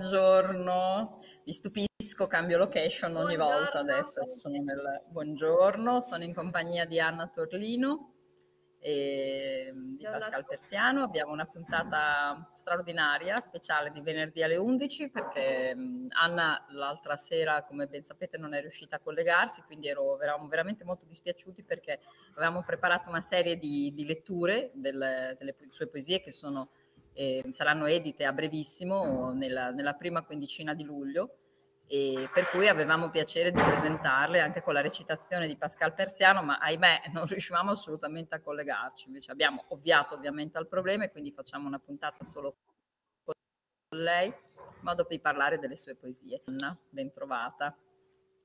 Buongiorno. Vi stupisco, cambio location ogni Buongiorno. volta adesso. Sono nel... Buongiorno, sono in compagnia di Anna Torlino e di Pascal. Persiano. Abbiamo una puntata straordinaria, speciale di venerdì alle 11 perché Anna l'altra sera, come ben sapete, non è riuscita a collegarsi, quindi ero, eravamo veramente molto dispiaciuti perché avevamo preparato una serie di, di letture del- delle sue poesie che sono eh, saranno edite a brevissimo nella, nella prima quindicina di luglio per cui avevamo piacere di presentarle anche con la recitazione di Pascal Persiano, ma ahimè non riuscivamo assolutamente a collegarci, invece abbiamo ovviato ovviamente al problema e quindi facciamo una puntata solo con lei, in modo di parlare delle sue poesie. Anna, ben trovata.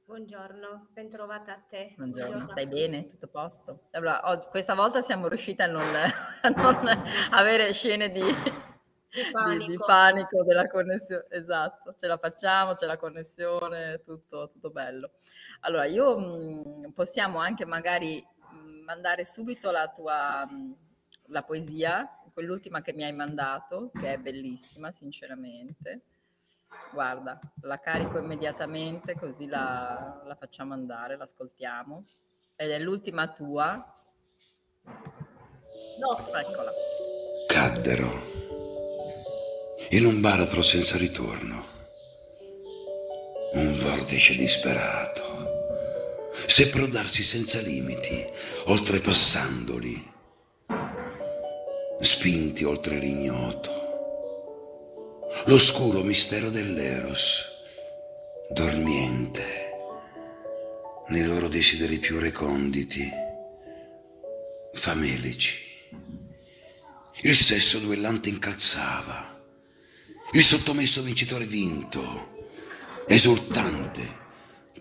Buongiorno, ben trovata a te. Buongiorno, stai bene? Tutto a posto? Allora, oh, questa volta siamo riuscite a non, a non avere scene di, Di di- panico. di panico della connessione. Esatto, ce la facciamo, c'è la connessione, tutto, tutto bello. Allora, io mh, possiamo anche magari mh, mandare subito la tua mh, la poesia, quell'ultima che mi hai mandato, che è bellissima, sinceramente. Guarda, la carico immediatamente così la, la facciamo andare, l'ascoltiamo. Ed è l'ultima tua. No, Eccola. Caddero in un baratro senza ritorno. Un vortice disperato. Seppero darsi senza limiti, oltrepassandoli, spinti oltre l'ignoto. L'oscuro mistero dell'Eros, dormiente nei loro desideri più reconditi, famelici. Il sesso duellante incalzava, il sottomesso vincitore vinto, esultante,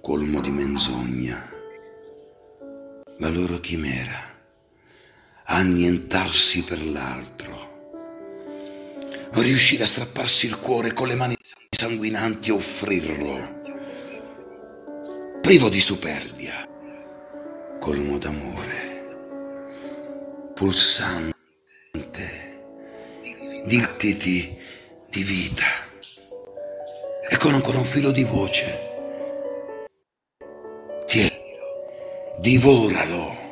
colmo di menzogna. La loro chimera, annientarsi per l'altro, riuscire a strapparsi il cuore con le mani sanguinanti e offrirlo, privo di superbia, colmo d'amore, pulsante di gattiti di vita e con ancora un filo di voce. Tienilo, divoralo.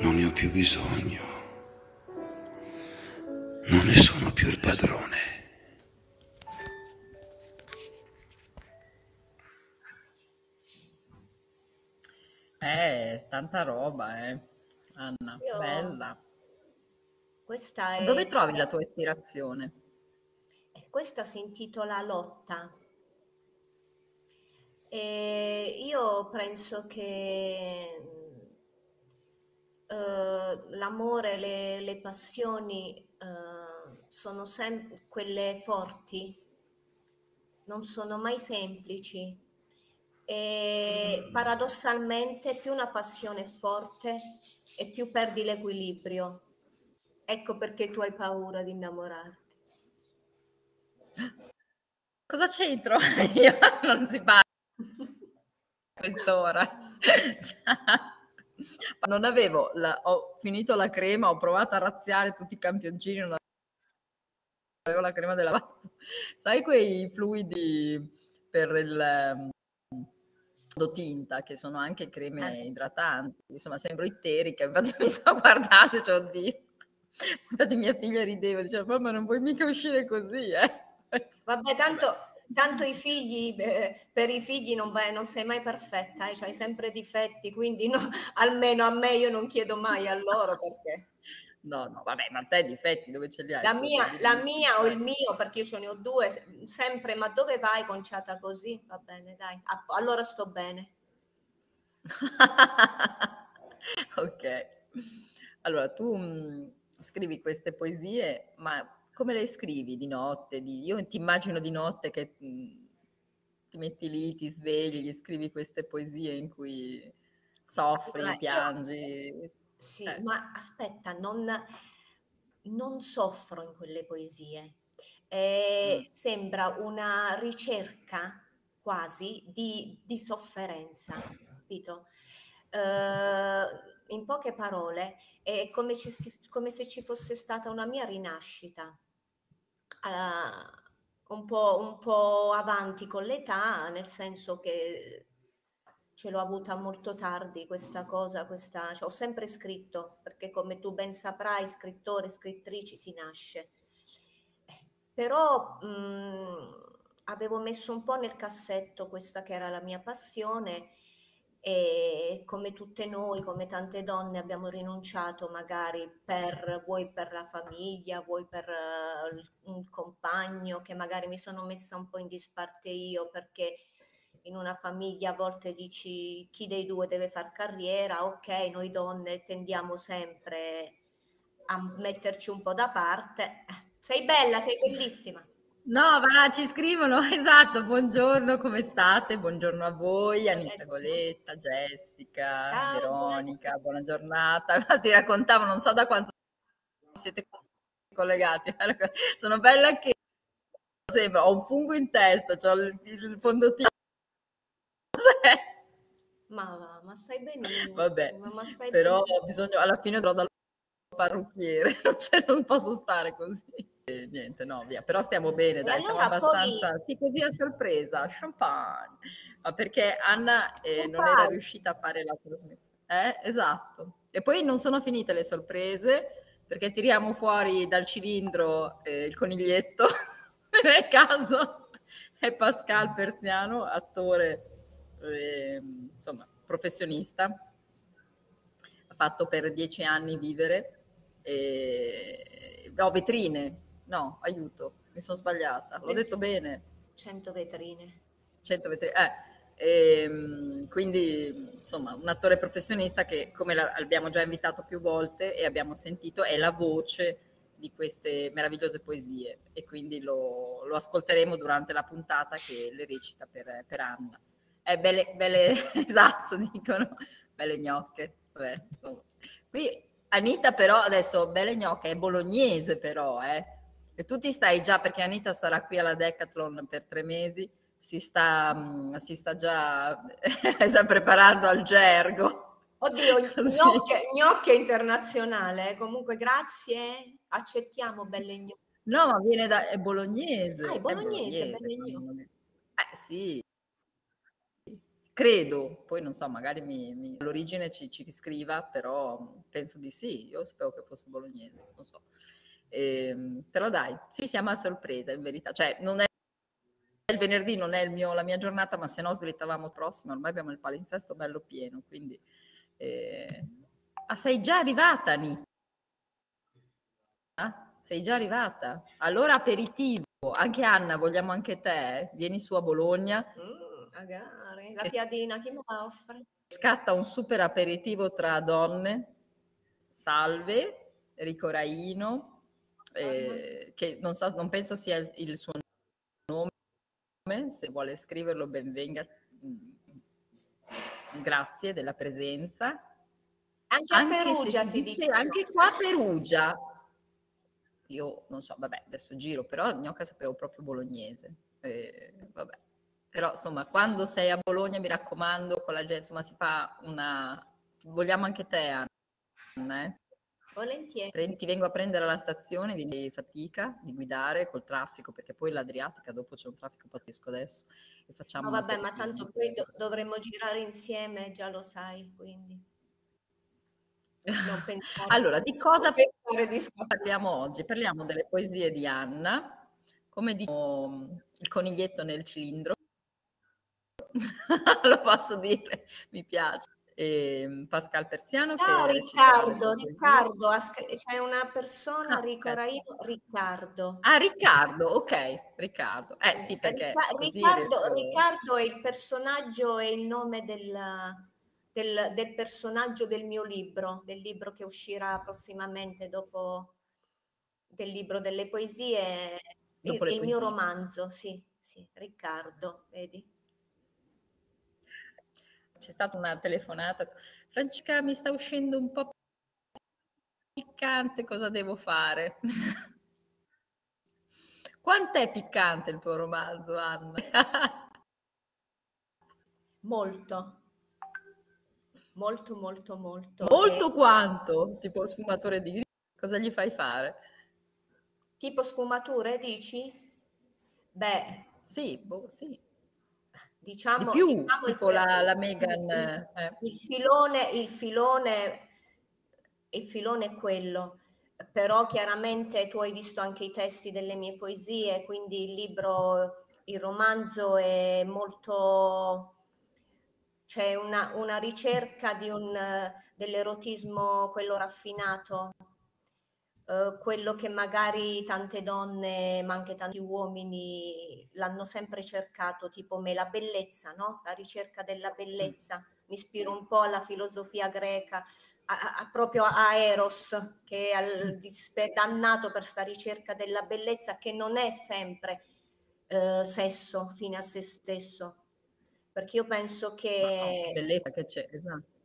Non ne ho più bisogno. Padrone. Eh, tanta roba, eh. Anna, Io- bella. questa è Dove trovi la tua ispirazione? eh, questa si intitola Lotta. E io penso che eh, l'amore, le, le passioni eh, sono sempre quelle forti, non sono mai semplici. E paradossalmente più una passione è forte e più perdi l'equilibrio. Ecco perché tu hai paura di innamorarti. Cosa c'entro? Io non si parla a quest'ora. Cioè, non avevo, la- ho finito la crema, ho provato a razziare tutti i campioncini, non crema della lavata. Sai quei fluidi per il ehm, tinta che sono anche creme Eh. idratanti, insomma sembro itterica, infatti mi sto guardando, cioè oddio. Infatti mia figlia rideva, diceva mamma non puoi mica uscire così, eh. Vabbè, tanto, tanto i figli, eh, per i figli non, vai, non sei mai perfetta, eh, hai sempre difetti, quindi no- almeno a me io non chiedo mai a loro perché. No, no, vabbè, ma te difetti dove ce li hai? La mia, la mia o il mio, perché io ce ne ho due, se- sempre, ma dove vai conciata così? Va bene, dai, allora sto bene. Ok. Allora, tu mh, scrivi queste poesie, ma come le scrivi di notte? Di- Io ti immagino di notte che mh, ti metti lì, ti svegli, scrivi queste poesie in cui soffri, Allora, io- piangi. Sì, Eh. ma aspetta, non, non soffro in quelle poesie. Eh, Mm. sembra una ricerca quasi di, di sofferenza, capito? Eh, in poche parole, è come, ci si- come se ci fosse stata una mia rinascita. uh, un, po', un po' avanti con l'età, nel senso che ce l'ho avuta molto tardi questa cosa, questa, cioè, ho sempre scritto, perché come tu ben saprai, scrittore, scrittrici si nasce. Però mh, mhmm, avevo messo un po' nel cassetto questa che era la mia passione e come tutte noi, come tante donne abbiamo rinunciato magari per, vuoi per la famiglia, vuoi per uh, un compagno che magari mi sono messa un po' in disparte io perché in una famiglia a volte dici chi dei due deve far carriera, ok, noi donne tendiamo sempre a metterci un po' da parte. Sei bella, sei bellissima. No, va, ci scrivono, esatto, buongiorno, come state? Buongiorno a voi, Anita Goletta, Jessica, Ciao, Veronica, buona giornata. Ti raccontavo, non so da quanto siete collegati, sono bella anche sembra, ho un fungo in testa, ho il, il fondotinta. Ma, ma stai benissimo. Vabbè, ma stai però benissimo. bisogno, alla fine andrò dal parrucchiere, cioè non posso stare così niente, no, via. Però stiamo bene, dai, allora siamo abbastanza... Poi... Sì, così a sorpresa, champagne. Ma perché Anna eh, non era riuscita a fare la trasmissione. Eh, esatto. E poi non sono finite le sorprese, perché tiriamo fuori dal cilindro eh, il coniglietto, nel caso è Pascal Persiano, attore, eh, insomma, professionista. Ha fatto per dieci anni vivere. E... No, vetrine, No, aiuto, mi sono sbagliata. L'ho detto bene. 100 vetrine. 100 vetrine. Eh, e, ehm, quindi, insomma, un attore professionista che, come l'abbiamo già invitato più volte e abbiamo sentito, è la voce di queste meravigliose poesie e quindi lo, lo ascolteremo durante la puntata che le recita per, per Anna. Eh, belle, belle, esatto, dicono, belle gnocche. Vabbè, Qui Anita però, adesso, belle gnocche, è bolognese però, eh e tu ti stai già, perché Anita sarà qui alla Decathlon per tre mesi, si sta, mm, si sta già sta preparando al gergo. Oddio, gnocche, gnocche internazionale, comunque grazie, accettiamo belle gnocche. No, ma viene da, è bolognese. Ah, è bolognese, è bolognese Eh sì, credo, poi non so, magari mi, mi, l'origine ci, ci riscriva, però penso di sì, io sapevo che fosse bolognese, non so. Eh, però dai, sì, siamo a sorpresa in verità. Cioè, non è il venerdì, non è mio, la mia giornata, ma se no slittavamo prossimo. Ormai abbiamo il palinsesto bello pieno, quindi... Eh... Ah, sei già arrivata, Anita? Ah, sei già arrivata? Allora aperitivo. Anche Anna, vogliamo anche te? Vieni su a Bologna. Mm, magari. La piadina, chi me la offre? Scatta un super aperitivo tra donne. Salve, Rico Raino, eh, che non, so, non penso sia il suo nome, se vuole scriverlo benvenga. Mm, grazie della presenza. Anche a Perugia si, si dice, dice. Anche qua a Perugia. Io non so, vabbè, adesso giro, però gnocca sapevo proprio bolognese. Eh, vabbè. Però insomma, quando sei a Bologna, mi raccomando, con la gente, insomma, si fa una... Vogliamo anche te, Anna, eh? Volentieri. Ti vengo a prendere alla stazione di fatica di guidare col traffico, perché poi l'Adriatica dopo c'è un traffico pazzesco adesso. E facciamo no, vabbè, ma tanto poi do- dovremmo girare insieme, già lo sai, quindi. allora, di cosa parliamo oggi? Parliamo delle poesie di Anna, come dico il coniglietto nel cilindro. lo posso dire, mi piace e ehm, Pascal Persiano. Ciao Riccardo, Riccardo, c'è una persona, ah, Rico Raino, Riccardo. Ah, Riccardo, ok, Riccardo. Eh sì, perché... Riccardo, Riccardo è il personaggio, è il nome del, del, del, personaggio del mio libro, del libro che uscirà prossimamente dopo del libro delle poesie, il, il poesie. mio romanzo, sì, sì, Riccardo, vedi? C'è stata una telefonata. Francesca, mi sta uscendo un po' piccante, cosa devo fare? Quant'è piccante il tuo romanzo, Anna? molto. Molto, molto, molto. Molto e... quanto? Tipo sfumatore di grigio? Cosa gli fai fare? Tipo sfumature, dici? Beh, sì, boh, sì. Diciamo, Di più, diciamo tipo il, la, la Meghan. il, eh. il filone, il filone, il filone è quello, però chiaramente tu hai visto anche i testi delle mie poesie, quindi il libro, il romanzo è molto, c'è una, una ricerca di un, dell'erotismo, quello raffinato, eh, quello che magari tante donne, ma anche tanti uomini l'hanno sempre cercato, tipo me, la bellezza, no? La ricerca della bellezza. Mi ispiro un po' alla filosofia greca, a, a, proprio a Eros, che è al, dannato per questa ricerca della bellezza, che non è sempre eh, sesso fine a se stesso. Perché io penso che... No, bellezza che c'è, esatto.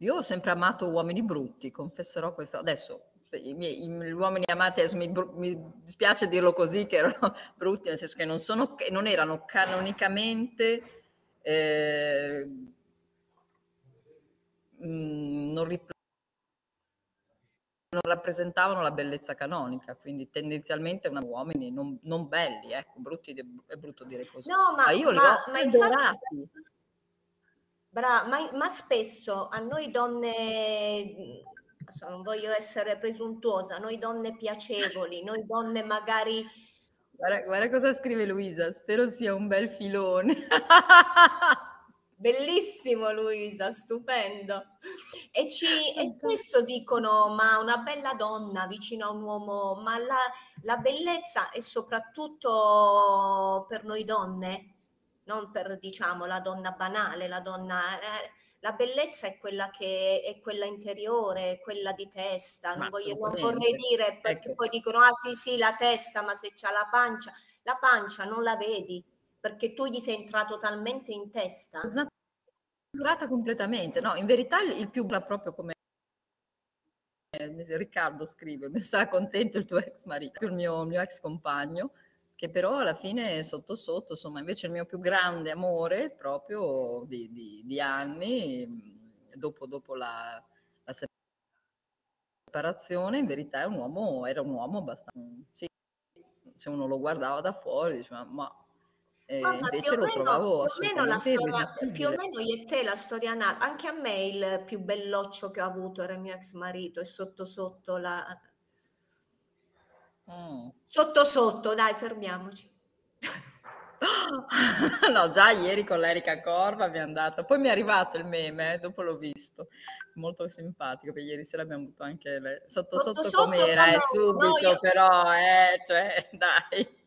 Io ho sempre amato uomini brutti, confesserò questo. Adesso i miei, gli uomini amati, adesso mi, mi spiace dirlo così, che erano brutti, nel senso che non, sono, non erano canonicamente, eh, mm, non, rappresentavano la bellezza canonica, quindi tendenzialmente erano uomini non, non belli, ecco, brutti è brutto dire così. No, ma, ma io ma, li ho ma. Infatti, bra, ma, ma spesso a noi donne non voglio essere presuntuosa, noi donne piacevoli, noi donne magari... Guarda, guarda cosa scrive Luisa, spero sia un bel filone. Bellissimo Luisa, stupendo. E, ci, e spesso dicono, ma una bella donna vicino a un uomo, ma la, la bellezza è soprattutto per noi donne, non per diciamo la donna banale, la donna... Eh, la bellezza è quella che è quella interiore, è quella di testa. Non, voglio, non vorrei dire perché ecco. poi dicono: ah sì, sì, la testa, ma se c'ha la pancia, la pancia non la vedi perché tu gli sei entrato talmente in testa. Snaturata completamente, no? In verità il più proprio come Riccardo scrive, sarà contento il tuo ex marito, il mio, il mio ex compagno che però alla fine sotto sotto, insomma, invece il mio più grande amore proprio di, di, di anni, dopo, dopo la, la, separazione, in verità è un uomo, era un uomo abbastanza, sì, se uno lo guardava da fuori diceva, ma eh, invece lo meno, trovavo più o, meno storia, più o meno io e te la storia nata, anche a me il più belloccio che ho avuto era mio ex marito e sotto sotto la, Mm. Sotto sotto, dai, fermiamoci. no, già ieri con l'Erica Corva abbiamo dato, poi mi è arrivato il meme, eh, dopo l'ho visto, molto simpatico, perché ieri sera abbiamo avuto anche le... sotto sotto, sotto com'era, eh, subito, no, io... però, eh, cioè, dai.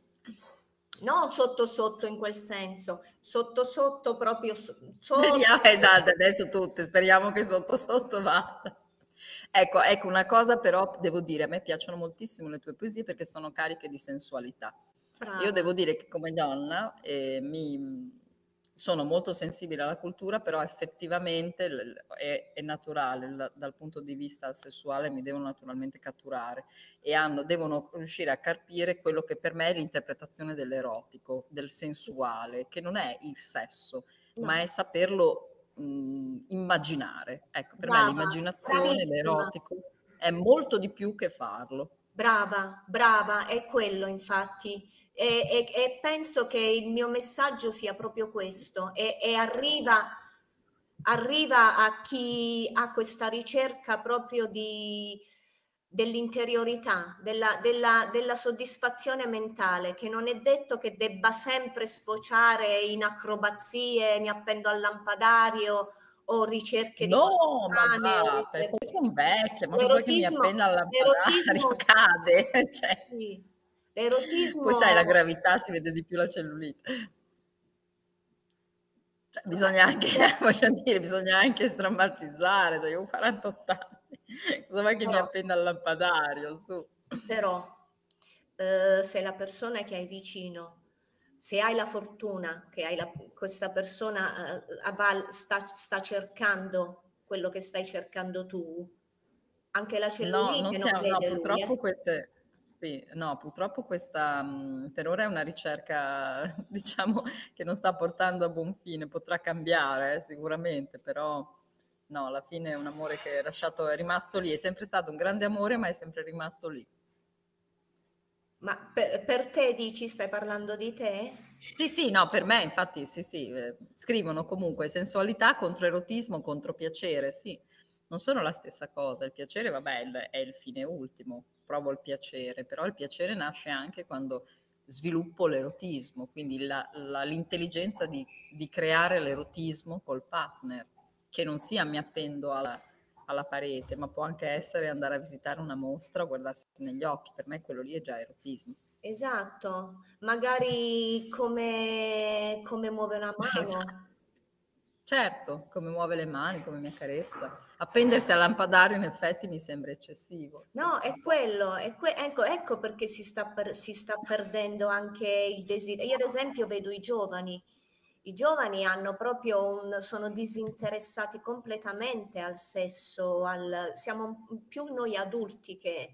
Non sotto sotto in quel senso, sotto sotto proprio sotto. Vediamo, esatto, adesso tutte, speriamo che sotto sotto vada. Ecco, ecco, una cosa però devo dire, a me piacciono moltissimo le tue poesie perché sono cariche di sensualità. Brava. Io devo dire che come donna eh, mi, sono molto sensibile alla cultura, però effettivamente è, è naturale l, dal punto di vista sessuale, mi devono naturalmente catturare e hanno, devono riuscire a carpire quello che per me è l'interpretazione dell'erotico, del sensuale, che non è il sesso, no. ma è saperlo mh, immaginare. Ecco, per Brava, me l'immaginazione, l'erotico è molto di più che farlo. Brava, brava, è quello infatti. E, e, e penso che il mio messaggio sia proprio questo e, e arriva, arriva a chi ha questa ricerca proprio di, dell'interiorità, della, della, della, soddisfazione mentale, che non è detto che debba sempre sfociare in acrobazie, mi appendo al lampadario o ricerche no, di No, ma poi sono vecchie, ma poi che mi appenda al lampadario cade. Cioè. Sì. L'erotismo... Poi sai, la gravità si vede di più la cellulite. Cioè, bisogna anche, voglio dire, bisogna anche strammatizzare, cioè io ho 48 anni Cosa vuoi che però, mi appenda al lampadario? Su. Però, eh, se la persona che hai vicino, se hai la fortuna che hai la, questa persona eh, sta, sta, cercando quello che stai cercando tu, anche la cellulite no, non, non vede no, purtroppo lui, eh. queste, sì, no, purtroppo questa mh, per ora è una ricerca, diciamo, che non sta portando a buon fine, potrà cambiare eh, sicuramente, però no, alla fine è un amore che è, lasciato, è rimasto lì, è sempre stato un grande amore, ma è sempre rimasto lì. Ma per, per, te dici, stai parlando di te? Sì, sì, no, per me infatti sì, sì, eh, scrivono comunque sensualità contro erotismo, contro piacere, sì, non sono la stessa cosa, il piacere, vabbè, è il, è il fine ultimo, provo il piacere, però il piacere nasce anche quando sviluppo l'erotismo, quindi la, la, l'intelligenza di, di, creare l'erotismo col partner, che non sia mi appendo alla, alla, parete, ma può anche essere andare a visitare una mostra o guardarsi negli occhi, per me quello lì è già erotismo. Esatto, magari come, come muove una mano. Esatto. Certo, come muove le mani, come mi accarezza appendersi al lampadario in effetti mi sembra eccessivo. No, è quello, è que- ecco, ecco, perché si sta, per- si sta perdendo anche il desiderio. Io ad esempio vedo i giovani, i giovani hanno proprio un, sono disinteressati completamente al sesso, al, siamo più noi adulti che...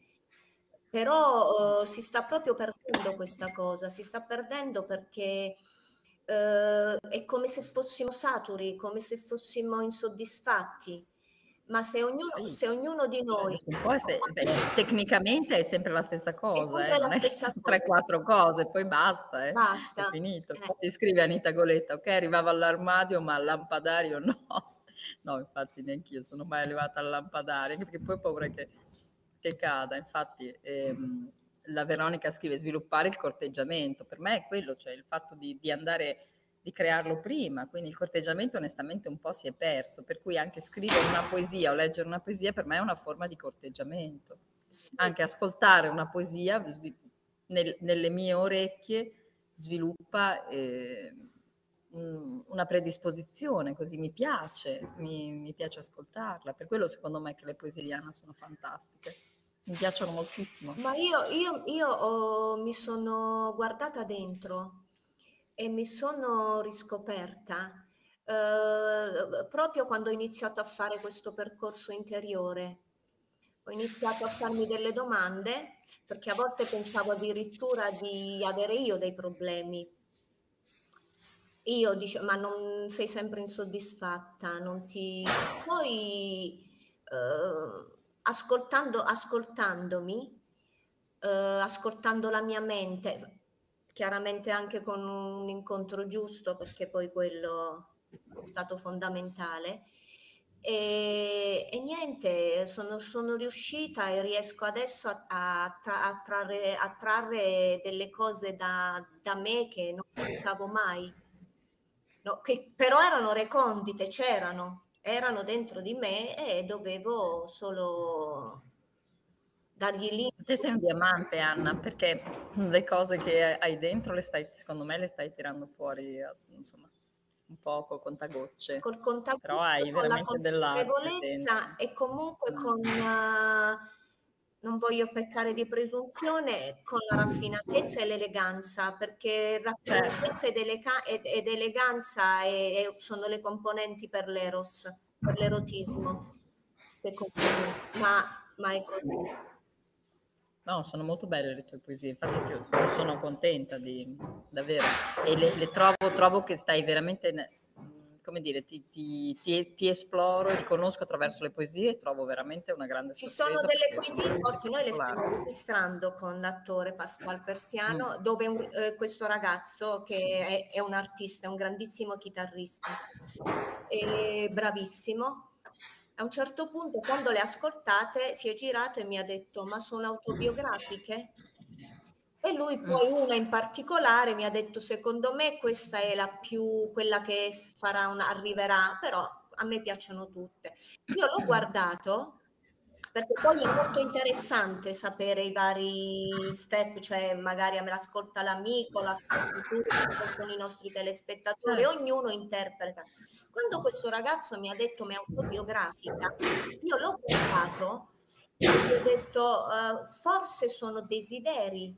Però uh, si sta proprio perdendo questa cosa, si sta perdendo perché uh, è come se fossimo saturi, come se fossimo insoddisfatti ma se ognuno, sì. se ognuno di noi... Se, beh, tecnicamente è sempre la stessa cosa, eh? che sono tre, quattro cose, poi basta, eh? basta. è finito. Eh. Poi scrive Anita Goletta, ok, arrivava all'armadio, ma al lampadario no. No, infatti neanche io sono mai arrivata al lampadario, perché poi ho paura che, che cada. Infatti ehm, la Veronica scrive sviluppare il corteggiamento, per me è quello, cioè il fatto di, di andare di crearlo prima, quindi il corteggiamento onestamente un po' si è perso, per cui anche scrivere una poesia o leggere una poesia per me è una forma di corteggiamento. Sì. Anche ascoltare una poesia nel, nelle mie orecchie sviluppa eh, una predisposizione, così mi piace, mi, mi, piace ascoltarla. Per quello secondo me che le poesie di Anna sono fantastiche. Mi piacciono moltissimo. Ma io, io, io ho, mi sono guardata dentro e mi sono riscoperta eh, proprio quando ho iniziato a fare questo percorso interiore. Ho iniziato a farmi delle domande perché a volte pensavo addirittura di avere io dei problemi. Io dicevo, ma non sei sempre insoddisfatta, non ti... Poi eh, ascoltando, ascoltandomi, eh, ascoltando la mia mente, chiaramente anche con un incontro giusto, perché poi quello è stato fondamentale. E, e niente, sono, sono, riuscita e riesco adesso a, a, a, trarre, a trarre, delle cose da, da, me che non pensavo mai, no, che però erano recondite, c'erano, erano dentro di me e dovevo solo dargli lì. Te sei un diamante, Anna, perché le cose che hai dentro le stai, secondo me, le stai tirando fuori, insomma, un po' col contagocce. Col contagocce, Però hai con la consapevolezza e comunque mm. con, uh, non voglio peccare di presunzione, con la raffinatezza e l'eleganza, perché raffinatezza ed, elega- ed, ed, eleganza è, è, sono le componenti per l'eros, per l'erotismo, secondo me, ma, ma è così. No, sono molto belle le tue poesie, infatti sono contenta di davvero. E le, le trovo, trovo, che stai veramente, come dire, ti, ti, ti, ti, esploro, ti conosco attraverso le poesie e trovo veramente una grande Ci sono delle poesie forti, noi le stiamo registrando con l'attore Pascal Persiano, mm. dove un, eh, questo ragazzo che è, è, un artista, è un grandissimo chitarrista, è bravissimo a un certo punto, quando le ascoltate, si è girato e mi ha detto: Ma sono autobiografiche? E lui mm. poi una in particolare mi ha detto: Secondo me questa è la più, quella che farà una, arriverà, però a me piacciono tutte. Io l'ho guardato perché poi è molto interessante sapere i vari step, cioè magari me l'ascolta l'amico, l'ascoltano i nostri telespettatori, certo. ognuno interpreta. Quando questo ragazzo mi ha detto mi è autobiografica, io l'ho guardato e gli ho detto uh, forse sono desideri,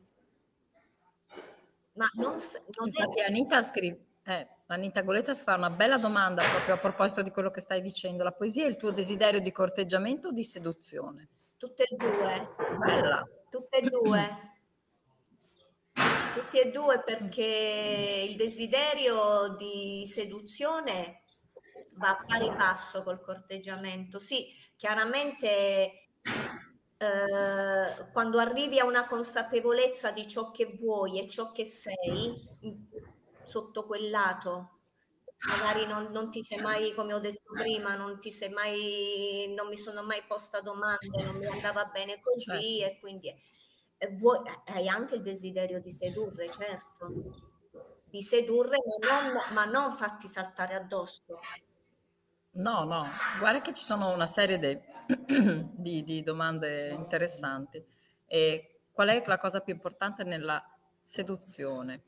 ma non, non Infatti, è... Anita scrive, eh, Anita Goletas fa una bella domanda proprio a proposito di quello che stai dicendo. La poesia è il tuo desiderio di corteggiamento o di seduzione? Tutte e due. Bella. Tutte e due. Tutte e due perché il desiderio di seduzione va a pari passo col corteggiamento. Sì, chiaramente eh, quando arrivi a una consapevolezza di ciò che vuoi e ciò che sei, sotto quel lato, magari non, non, ti sei mai, come ho detto prima, non ti sei mai, non mi sono mai posta domande, non mi andava bene così certo. e quindi e vuoi, hai anche il desiderio di sedurre, certo, di sedurre, ma non, ma non farti saltare addosso. No, no, guarda che ci sono una serie de, di, di, domande interessanti. E qual è la cosa più importante nella seduzione?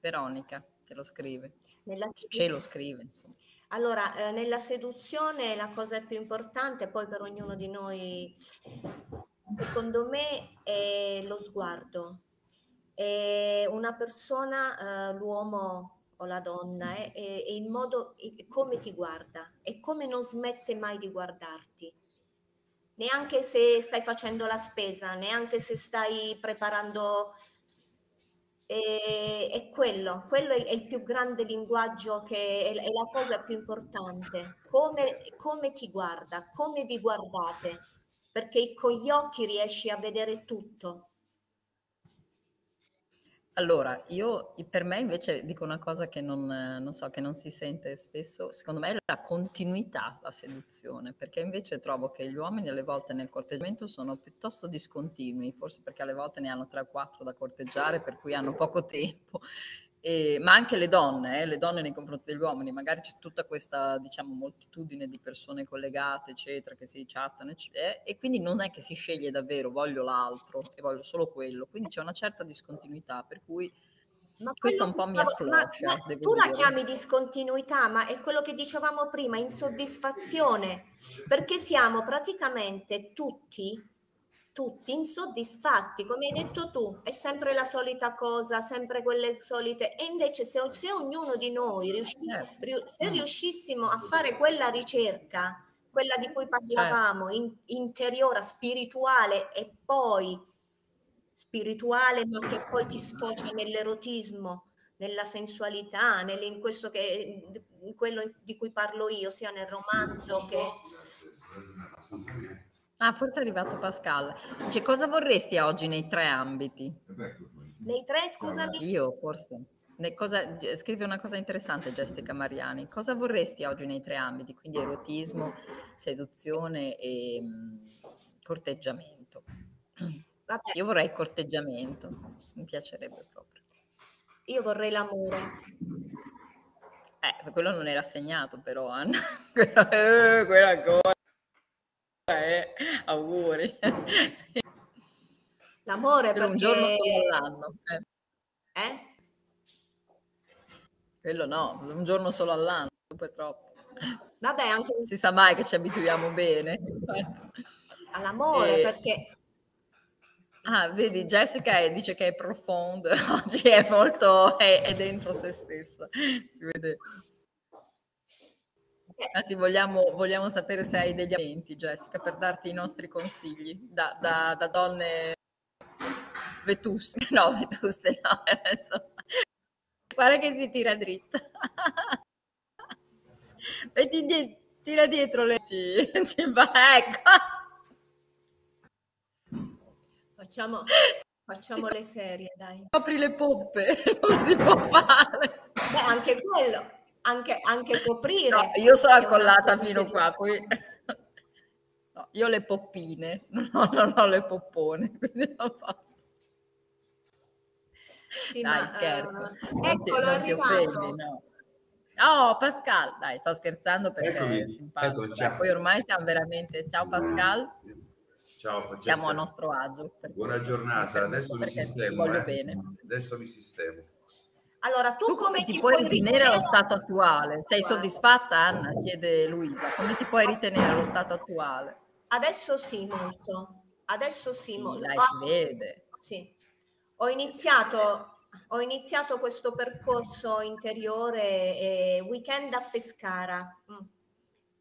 Veronica te lo scrive, nella ce lo scrive. Insomma. Allora, eh, nella seduzione la cosa più importante, poi per ognuno di noi, secondo me, è lo sguardo. È una persona, eh, l'uomo o la donna è, è, è il modo come ti guarda e come non smette mai di guardarti. Neanche se stai facendo la spesa, neanche se stai preparando è, è, quello, quello è, il più grande linguaggio che è, è la cosa più importante. Come, come, ti guarda, come vi guardate, perché con gli occhi riesci a vedere tutto. Allora, io per me invece dico una cosa che non, non, so, che non si sente spesso, secondo me è la continuità, la seduzione, perché invece trovo che gli uomini alle volte nel corteggiamento sono piuttosto discontinui, forse perché alle volte ne hanno 3 o 4 da corteggiare, per cui hanno poco tempo e, ma anche le donne, eh, le donne nei confronti degli uomini, magari c'è tutta questa diciamo moltitudine di persone collegate, eccetera, che si chattano, eccetera, eh, e quindi non è che si sceglie davvero voglio l'altro e voglio solo quello, quindi c'è una certa discontinuità, per cui ma questo un po' mi affloscia. Tu dire. la chiami discontinuità, ma è quello che dicevamo prima, insoddisfazione, perché siamo praticamente tutti tutti insoddisfatti, come hai detto tu, è sempre la solita cosa, sempre quelle solite. E invece se, se ognuno di noi, riusci, certo. se riuscissimo a fare quella ricerca, quella di cui parlavamo, certo. in, interiore, spirituale e poi spirituale, ma che poi ti sfocia nell'erotismo, nella sensualità, nel, in questo che in quello di cui parlo io, sia nel romanzo che Ah, forse è arrivato Pascal. Dice, cosa vorresti oggi nei tre ambiti? Nei tre, scusami? Io, forse. Cosa, scrive una cosa interessante Jessica Mariani. Cosa vorresti oggi nei tre ambiti? Quindi erotismo, seduzione e mh, mm, corteggiamento. Vabbè. Io vorrei corteggiamento, mi piacerebbe proprio. Io vorrei l'amore. Eh, quello non era assegnato però, Anna. quella, eh, quella cosa eh, auguri. L'amore per un giorno solo all'anno. Eh. eh? Quello no, un giorno solo all'anno, poi troppo. Vabbè, anche... Si sa mai che ci abituiamo bene. All'amore, e... perché... Ah, vedi, Jessica è, dice che è profondo, oggi è molto, è, è dentro se stessa, si vede. Anzi, vogliamo, vogliamo, sapere se hai degli aumenti, Jessica, per darti i nostri consigli da, da, da donne vetuste. No, vetuste no. Guarda che si tira dritta. Metti die- tira dietro le ci, ci va, ecco. Facciamo, facciamo le serie, dai. Apri le poppe, non si può fare. Beh, anche quello anche, anche coprire. No, io sono accollata fino qua, poi... no, io le poppine, non ho, non ho le poppone, quindi non faccio. Sì, dai, ma, scherzo. Uh, ti, non ti offendi, no. Oh, Pascal, dai, sto scherzando perché Eccomi. è simpatico. Ecco, poi ormai siamo veramente... Ciao Pascal. Ciao, Francesca. Siamo a nostro agio. Buona giornata, adesso mi sistemo. Eh. Adesso mi sistemo. Allora, tu, tu come, ti, ti puoi ritenere allo stato attuale? Sei soddisfatta, Anna? Chiede Luisa. Come ti puoi ritenere allo stato attuale? Adesso sì, molto. Adesso sì, sì molto. Dai, si vede. Sì. Ho iniziato, ho iniziato questo percorso interiore eh, weekend a Pescara. Mm.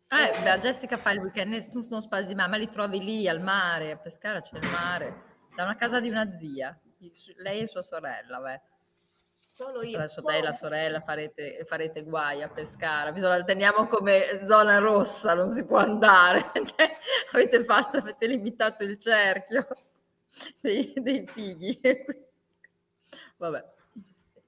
Eh, da Jessica fa il weekend, nessuno sono spasimati, ma li trovi lì al mare, a Pescara c'è il mare, da una casa di una zia, lei e sua sorella, beh. Solo io. Adesso te e la sorella farete, farete guai a Pescara. Bisogna, teniamo come zona rossa, non si può andare. Cioè, avete fatto, avete limitato il cerchio dei, dei figli. Vabbè.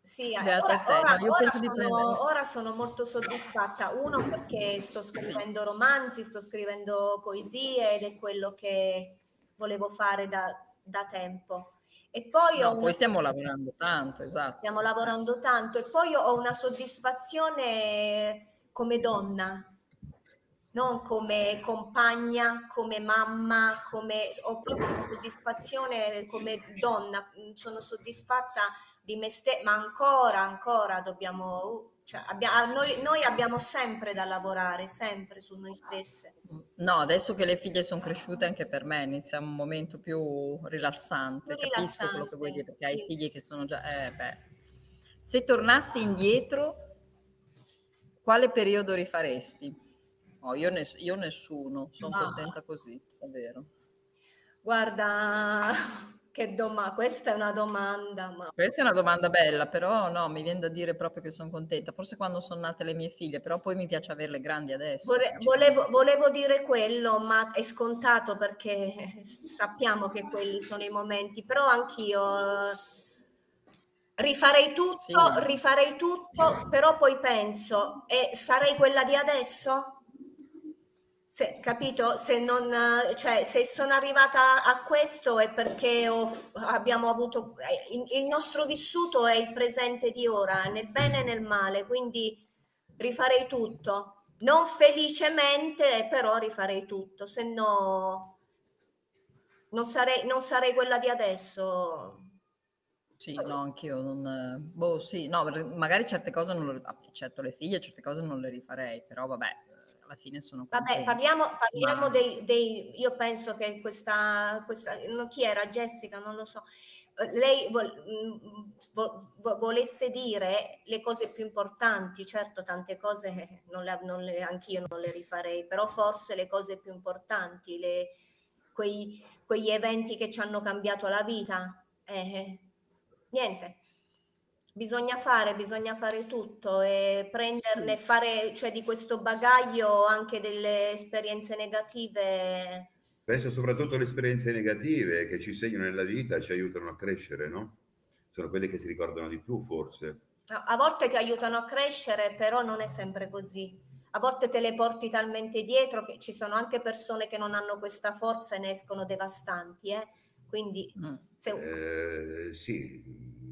Sì, ora, ora, ora, sono, ora, sono, molto soddisfatta. Uno perché sto scrivendo romanzi, sto scrivendo poesie ed è quello che volevo fare da, da tempo. E poi, no, poi stiamo lavorando tanto, esatto. Stiamo lavorando tanto e poi ho una soddisfazione come donna, non come compagna, come mamma, come ho proprio una soddisfazione come donna, sono soddisfatta di me stessa, ma ancora, ancora dobbiamo, cioè abbiamo, noi, noi abbiamo sempre da lavorare, sempre su noi stesse. No, adesso che le figlie sono cresciute anche per me inizia un momento più rilassante, più capisco rilassante. quello che vuoi dire, perché hai figli che sono già... Eh, Se tornassi indietro, quale periodo rifaresti? Oh, io, ness- io nessuno, sono no. contenta così, è vero. Guarda, che domanda, questa è una domanda. Ma... Questa è una domanda bella, però no, mi viene da dire proprio che sono contenta. Forse quando sono nate le mie figlie, però poi mi piace averle grandi adesso. Vole, volevo, volevo, dire quello, ma è scontato perché sappiamo che quelli sono i momenti, però anch'io rifarei tutto, sì. rifarei tutto, però poi penso, e sarei quella di adesso? Se, capito? Se, non, cioè, se sono arrivata a questo è perché ho, abbiamo avuto il, il nostro vissuto è il presente di ora, nel bene e nel male, quindi rifarei tutto. Non felicemente, però rifarei tutto, se no non sarei, non sarei quella di adesso. Sì, no, anch'io non... Boh, sì, no, magari certe cose non le... Certo, le figlie, certe cose non le rifarei, però vabbè, alla fine sono Vabbè, parliamo, parliamo ma... dei, dei, Io penso che questa, questa... Chi era? Jessica? Non lo so. Lei mm, vo, vo, volesse dire le cose più importanti, certo tante cose non le, non le, anch'io non le rifarei, però forse le cose più importanti, le, quei, quegli eventi che ci hanno cambiato la vita, eh, niente, Bisogna fare, bisogna fare tutto e prenderne, fare cioè, di questo bagaglio anche delle esperienze negative. Penso soprattutto alle esperienze negative che ci segnano nella vita, ci aiutano a crescere, no? Sono quelle che si ricordano di più, forse. A volte ti aiutano a crescere, però non è sempre così. A volte te le porti talmente dietro che ci sono anche persone che non hanno questa forza e ne escono devastanti, eh? Quindi mm. se... eh, sì,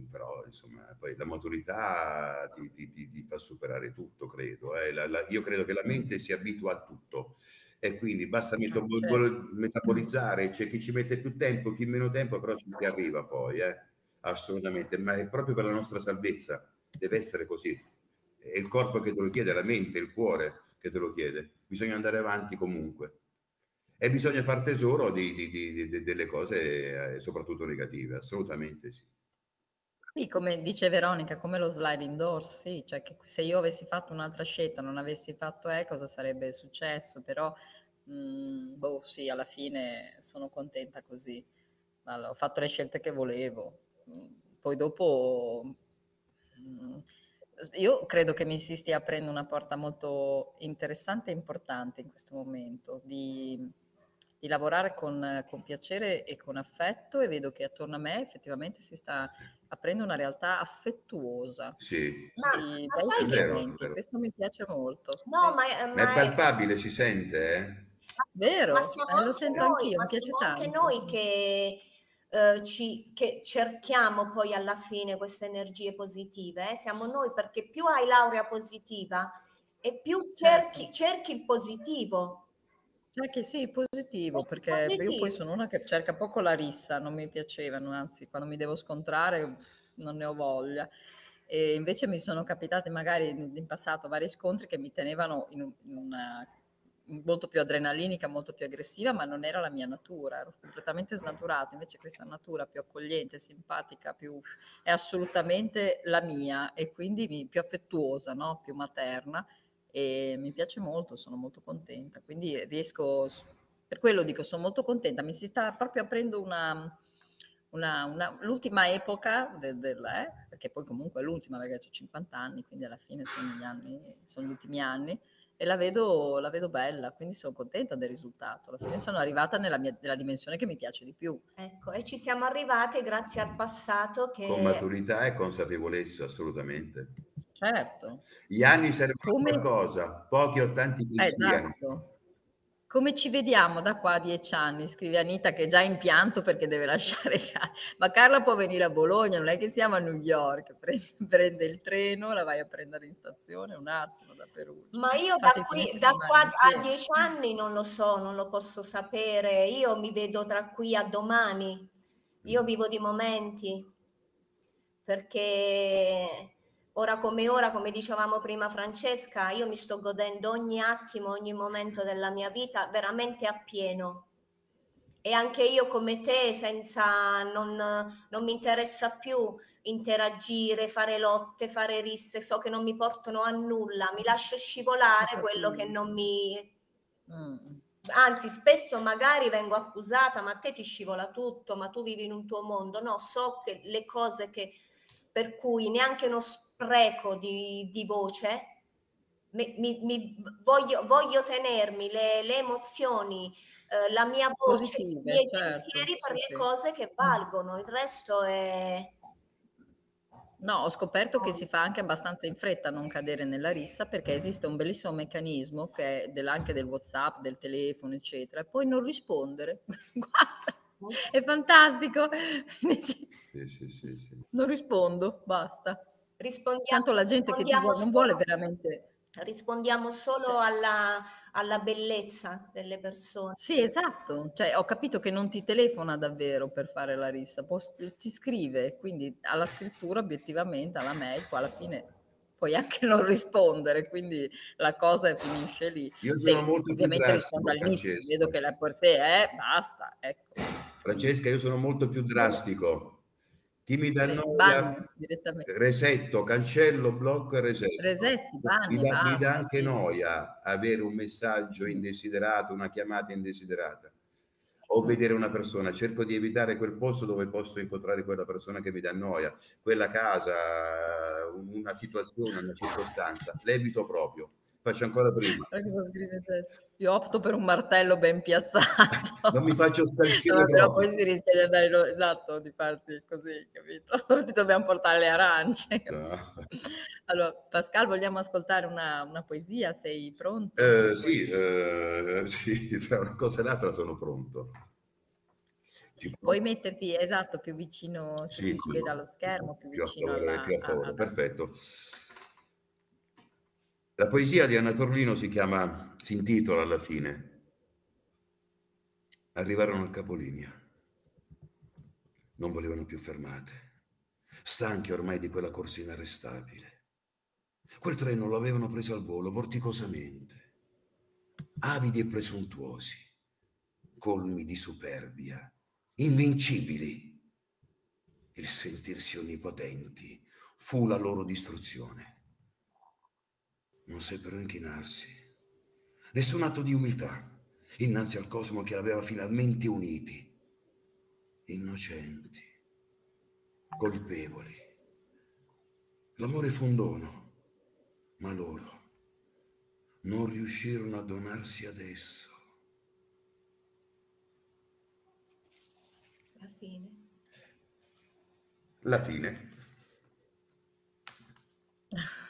però insomma poi la maturità ti, ti, ti, ti fa superare tutto, credo. Eh. La, la, io credo che la mente si abitua a tutto e quindi basta ah, certo. metabolizzare, c'è chi ci mette più tempo, chi meno tempo, però ci arriva poi, eh. assolutamente, ma è proprio per la nostra salvezza, deve essere così. È il corpo che te lo chiede, la mente, il cuore che te lo chiede, bisogna andare avanti comunque. E bisogna far tesoro di, di, di, delle cose, eh, soprattutto negative, assolutamente sì. Sì, come dice Veronica, come lo sliding doors, sì, cioè che se io avessi fatto un'altra scelta, non avessi fatto E, cosa sarebbe successo? Però, mh, mm, boh, sì, alla fine sono contenta così. Allora, ho fatto le scelte che volevo. Mm, poi dopo, mh, mm, io credo che mi si stia aprendo una porta molto interessante e importante in questo momento, di, di lavorare con, con piacere e con affetto e vedo che attorno a me effettivamente si sta aprendo una realtà affettuosa. Sì, ma, sì. ma sai vero, questo mi piace molto. No, sì. ma, ma, è palpabile, si sente, eh? Vero, ma eh, lo sento noi, anch'io, mi piace tanto. anche noi che, eh, ci, che cerchiamo poi alla fine queste energie positive, eh? siamo noi perché più hai laurea positiva e più cerchi, certo. cerchi il positivo, cioè che sì, positivo, perché io poi sono una che cerca poco la rissa, non mi piacevano, anzi quando mi devo scontrare non ne ho voglia. E invece mi sono capitate magari in passato vari scontri che mi tenevano in, una molto più adrenalinica, molto più aggressiva, ma non era la mia natura, ero completamente snaturata, invece questa natura più accogliente, simpatica, più, è assolutamente la mia e quindi più affettuosa, no? più materna e mi piace molto, sono molto contenta. Quindi riesco, per quello dico, sono molto contenta, mi si sta proprio aprendo una, una, una, l'ultima epoca del, del, eh, perché poi comunque è l'ultima perché ho 50 anni, quindi alla fine sono gli, anni, sono gli ultimi anni e la vedo, la vedo bella, quindi sono contenta del risultato. Alla fine sono arrivata nella, mia, nella dimensione che mi piace di più. Ecco, e ci siamo arrivate grazie al passato che... Con maturità e consapevolezza, assolutamente. Certo. Gli anni servono Come... a qualcosa, pochi o tanti che eh, siano. Esatto. Come ci vediamo da qua a dieci anni? Scrive Anita che è già in pianto perché deve lasciare casa. Ma Carla può venire a Bologna, non è che siamo a New York. Prende, prende il treno, la vai a prendere in stazione un attimo da Perugia. Ma io da, qui, da qua a dieci anni non lo so, non lo posso sapere. Io mi vedo tra qui a domani. Io vivo di momenti perché ora come ora, come dicevamo prima Francesca, io mi sto godendo ogni attimo, ogni momento della mia vita veramente appieno. E anche io come te, senza, non, non mi interessa più interagire, fare lotte, fare risse, so che non mi portano a nulla, mi lascio scivolare quello che non mi... Mm. Anzi, spesso magari vengo accusata, ma a te ti scivola tutto, ma tu vivi in un tuo mondo. No, so che le cose che per cui neanche uno spreco di, di voce, mi, mi, mi voglio, voglio, tenermi le, le emozioni, eh, la mia voce, Positive, i miei certo, pensieri per sì, le sì. cose che valgono, il resto è... No, ho scoperto che si fa anche abbastanza in fretta a non cadere nella rissa perché esiste un bellissimo meccanismo che è del, anche del WhatsApp, del telefono, eccetera, e poi non rispondere. Guarda, è fantastico. Sì, sì, sì, non rispondo, basta. Rispondiamo, Tanto la gente che vuole, non vuole veramente... Rispondiamo solo alla, alla, bellezza delle persone. Sì, esatto. Cioè, ho capito che non ti telefona davvero per fare la rissa, ti scrive, quindi alla scrittura obiettivamente, alla mail, poi alla fine puoi anche non rispondere, quindi la cosa finisce lì. Io sono molto ovviamente rispondo all'inizio, vedo che la per sé è, basta, ecco. Francesca, io sono molto più drastico chi mi dà noia, resetto, cancello, blocco e resetto. Resetti, banni, mi, dà, mi dà anche sì. noia avere un messaggio indesiderato, una chiamata indesiderata o vedere una persona. Cerco di evitare quel posto dove posso incontrare quella persona che mi dà noia, quella casa, una situazione, una circostanza. L'evito proprio faccio ancora prima. Io opto per un martello ben piazzato. non mi faccio scalfire. No, però poi si rischia di andare, esatto, di farsi così, capito? Ti dobbiamo portare le arance. No. Allora, Pascal, vogliamo ascoltare una, una poesia? Sei pronto? Eh, sì, eh, sì, tra una cosa e l'altra sono pronto. Puoi metterti, esatto, più vicino, sì, si vede allo schermo, più, più vicino favore, alla, più a favore, alla... perfetto. La poesia di Anna Torlino si chiama, si intitola alla fine, Arrivarono al capolinea. Non volevano più fermate, stanchi ormai di quella corsa inarrestabile. Quel treno lo avevano preso al volo vorticosamente, avidi e presuntuosi, colmi di superbia, invincibili. Il sentirsi onnipotenti fu la loro distruzione non seppero inchinarsi. Nessun atto di umiltà innanzi al cosmo che l'aveva finalmente uniti. Innocenti, colpevoli. L'amore fu un dono, ma loro non riuscirono a donarsi ad esso. La fine. La fine.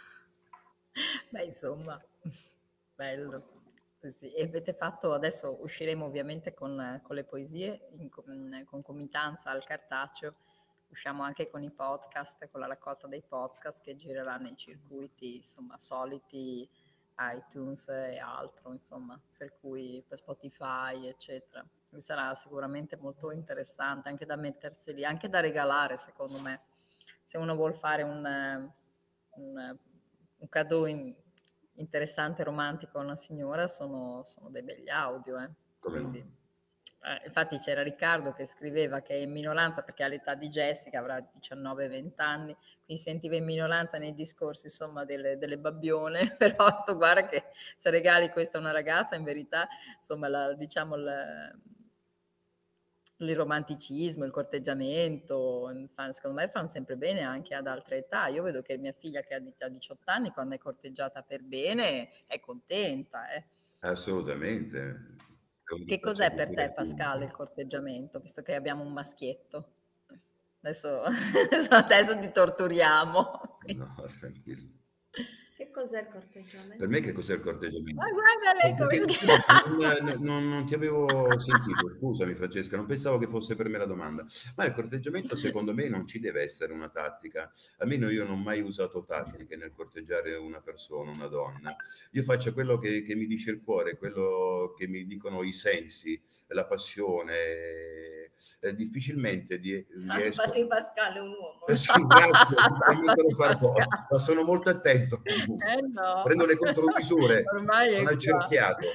Beh, insomma, bello. Sì, E avete fatto, adesso usciremo ovviamente con, con le poesie in, in concomitanza al cartaceo, usciamo anche con i podcast, con la raccolta dei podcast che girerà nei circuiti, insomma, soliti iTunes e altro, insomma, per cui per Spotify, eccetera. Lui sarà sicuramente molto interessante anche da mettersi lì, anche da regalare, secondo me. Se uno vuole fare un, un un cadeau in, interessante, romantico a una signora, sono, sono dei begli audio. Eh. Quindi, eh, infatti c'era Riccardo che scriveva che è in minoranza perché all'età di Jessica avrà 19-20 anni, quindi sentiva in minoranza nei discorsi insomma delle, delle babbione, però tu guarda che se regali questa a una ragazza in verità insomma la, diciamo la, il romanticismo, il corteggiamento, secondo me fanno sempre bene anche ad altre età. Io vedo che mia figlia che ha già 18 anni, quando è corteggiata per bene, è contenta. Eh. Assolutamente. Che cos'è per te, Pascal, il corteggiamento, visto che abbiamo un maschietto? Adesso, adesso ti torturiamo. No, tranquillo. Cos'è il corteggiamento? Per me che cos'è il corteggiamento? Ma guarda lei come non, non, non, ti avevo sentito, scusami Francesca, non pensavo che fosse per me la domanda. Ma il corteggiamento secondo me non ci deve essere una tattica. Almeno io non ho mai usato tattiche nel corteggiare una persona, una donna. Io faccio quello che, che mi dice il cuore, quello che mi dicono i sensi, la passione. Eh, difficilmente di, riesco... Pascal è un uomo. Eh sì, grazie, ma sono molto attento. Eh no. Prendo le contromisure, Ormai è non accerchiato.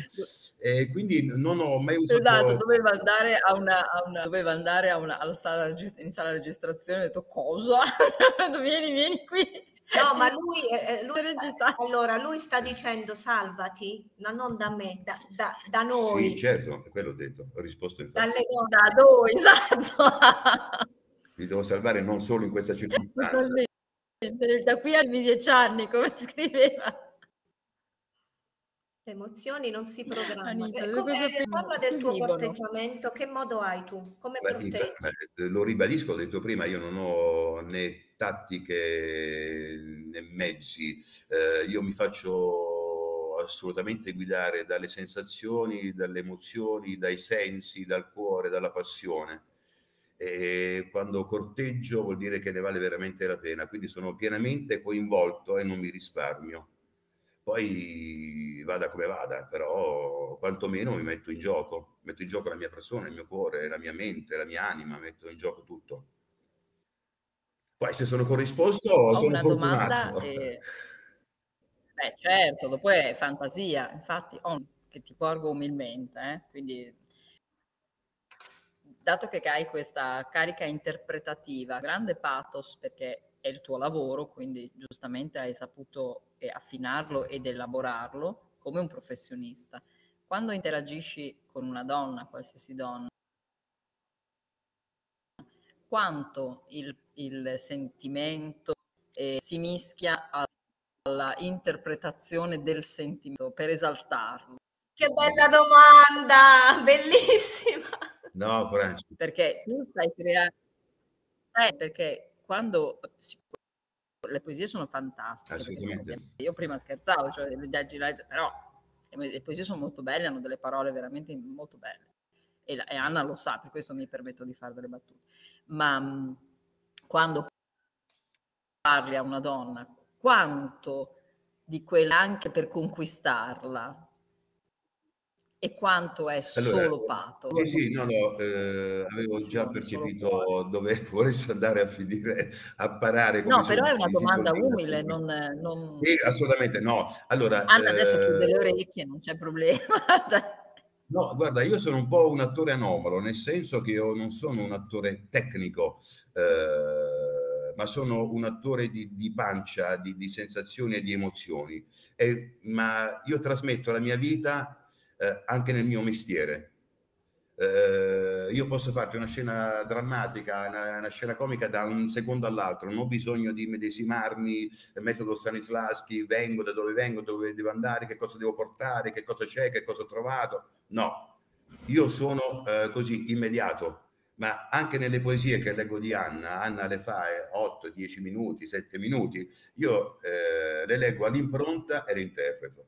E quindi non ho mai usato... Esatto, doveva andare a una, a una, doveva andare a una, alla sala, in sala registrazione ho detto cosa? vieni, vieni qui. No, ma lui, eh, eh lui sta, allora, lui sta dicendo salvati, ma non da me, da, da, da noi. Sì, certo, quello ho detto, ho risposto infatti. Dalle, da noi, esatto. Mi devo salvare non solo in questa circostanza. Da qui ai dieci anni, come scriveva. Le emozioni non si programmano. Anita, eh, come, eh, parla del tuo vivono. corteggiamento, che modo hai tu? Come Beh, proteggi? Lo ribadisco, ho detto prima, io non ho né tattiche né mezzi, eh, io mi faccio assolutamente guidare dalle sensazioni, dalle emozioni, dai sensi, dal cuore, dalla passione e quando corteggio vuol dire che ne vale veramente la pena, quindi sono pienamente coinvolto e non mi risparmio. Poi vada come vada, però quantomeno mi metto in gioco, metto in gioco la mia persona, il mio cuore, la mia mente, la mia anima, metto in gioco tutto. Poi se sono corrisposto Ho sono fortunato. E... Beh certo, dopo è fantasia, infatti, oh, che ti porgo umilmente, eh? quindi dato che hai questa carica interpretativa, grande pathos perché è il tuo lavoro, quindi giustamente hai saputo affinarlo ed elaborarlo come un professionista. Quando interagisci con una donna, qualsiasi donna, quanto il, il sentimento eh, si mischia alla interpretazione del sentimento per esaltarlo? Che bella domanda, bellissima. No, Francesco. Perché tu stai creando... Eh, perché quando... Le poesie sono fantastiche. Io prima scherzavo, cioè però le poesie sono molto belle, hanno delle parole veramente molto belle. E, la, e Anna lo sa, per questo mi permetto di fare delle battute. Ma mh, quando parli a una donna, quanto di quella anche per conquistarla e quanto è allora, solo pato. Sì, sì, no, no, eh, avevo già percepito dove volessi andare a finire a parare. No, però è una domanda umile, non, non... Sì, assolutamente no. Allora, Anna eh... adesso chiude le orecchie, non c'è problema. No, guarda, io sono un po' un attore anomalo, nel senso che io non sono un attore tecnico, eh, ma sono un attore di, di pancia, di, di, sensazioni e di emozioni. E, ma io trasmetto la mia vita eh, anche nel mio mestiere. Eh, io posso farti una scena drammatica, una, una, scena comica da un secondo all'altro, non ho bisogno di medesimarmi, metodo Stanislaschi, vengo da dove vengo, dove devo andare, che cosa devo portare, che cosa c'è, che cosa ho trovato. No, io sono eh, così immediato, ma anche nelle poesie che leggo di Anna, Anna le fa 8, 10 minuti, 7 minuti, io eh, le leggo all'impronta e le interpreto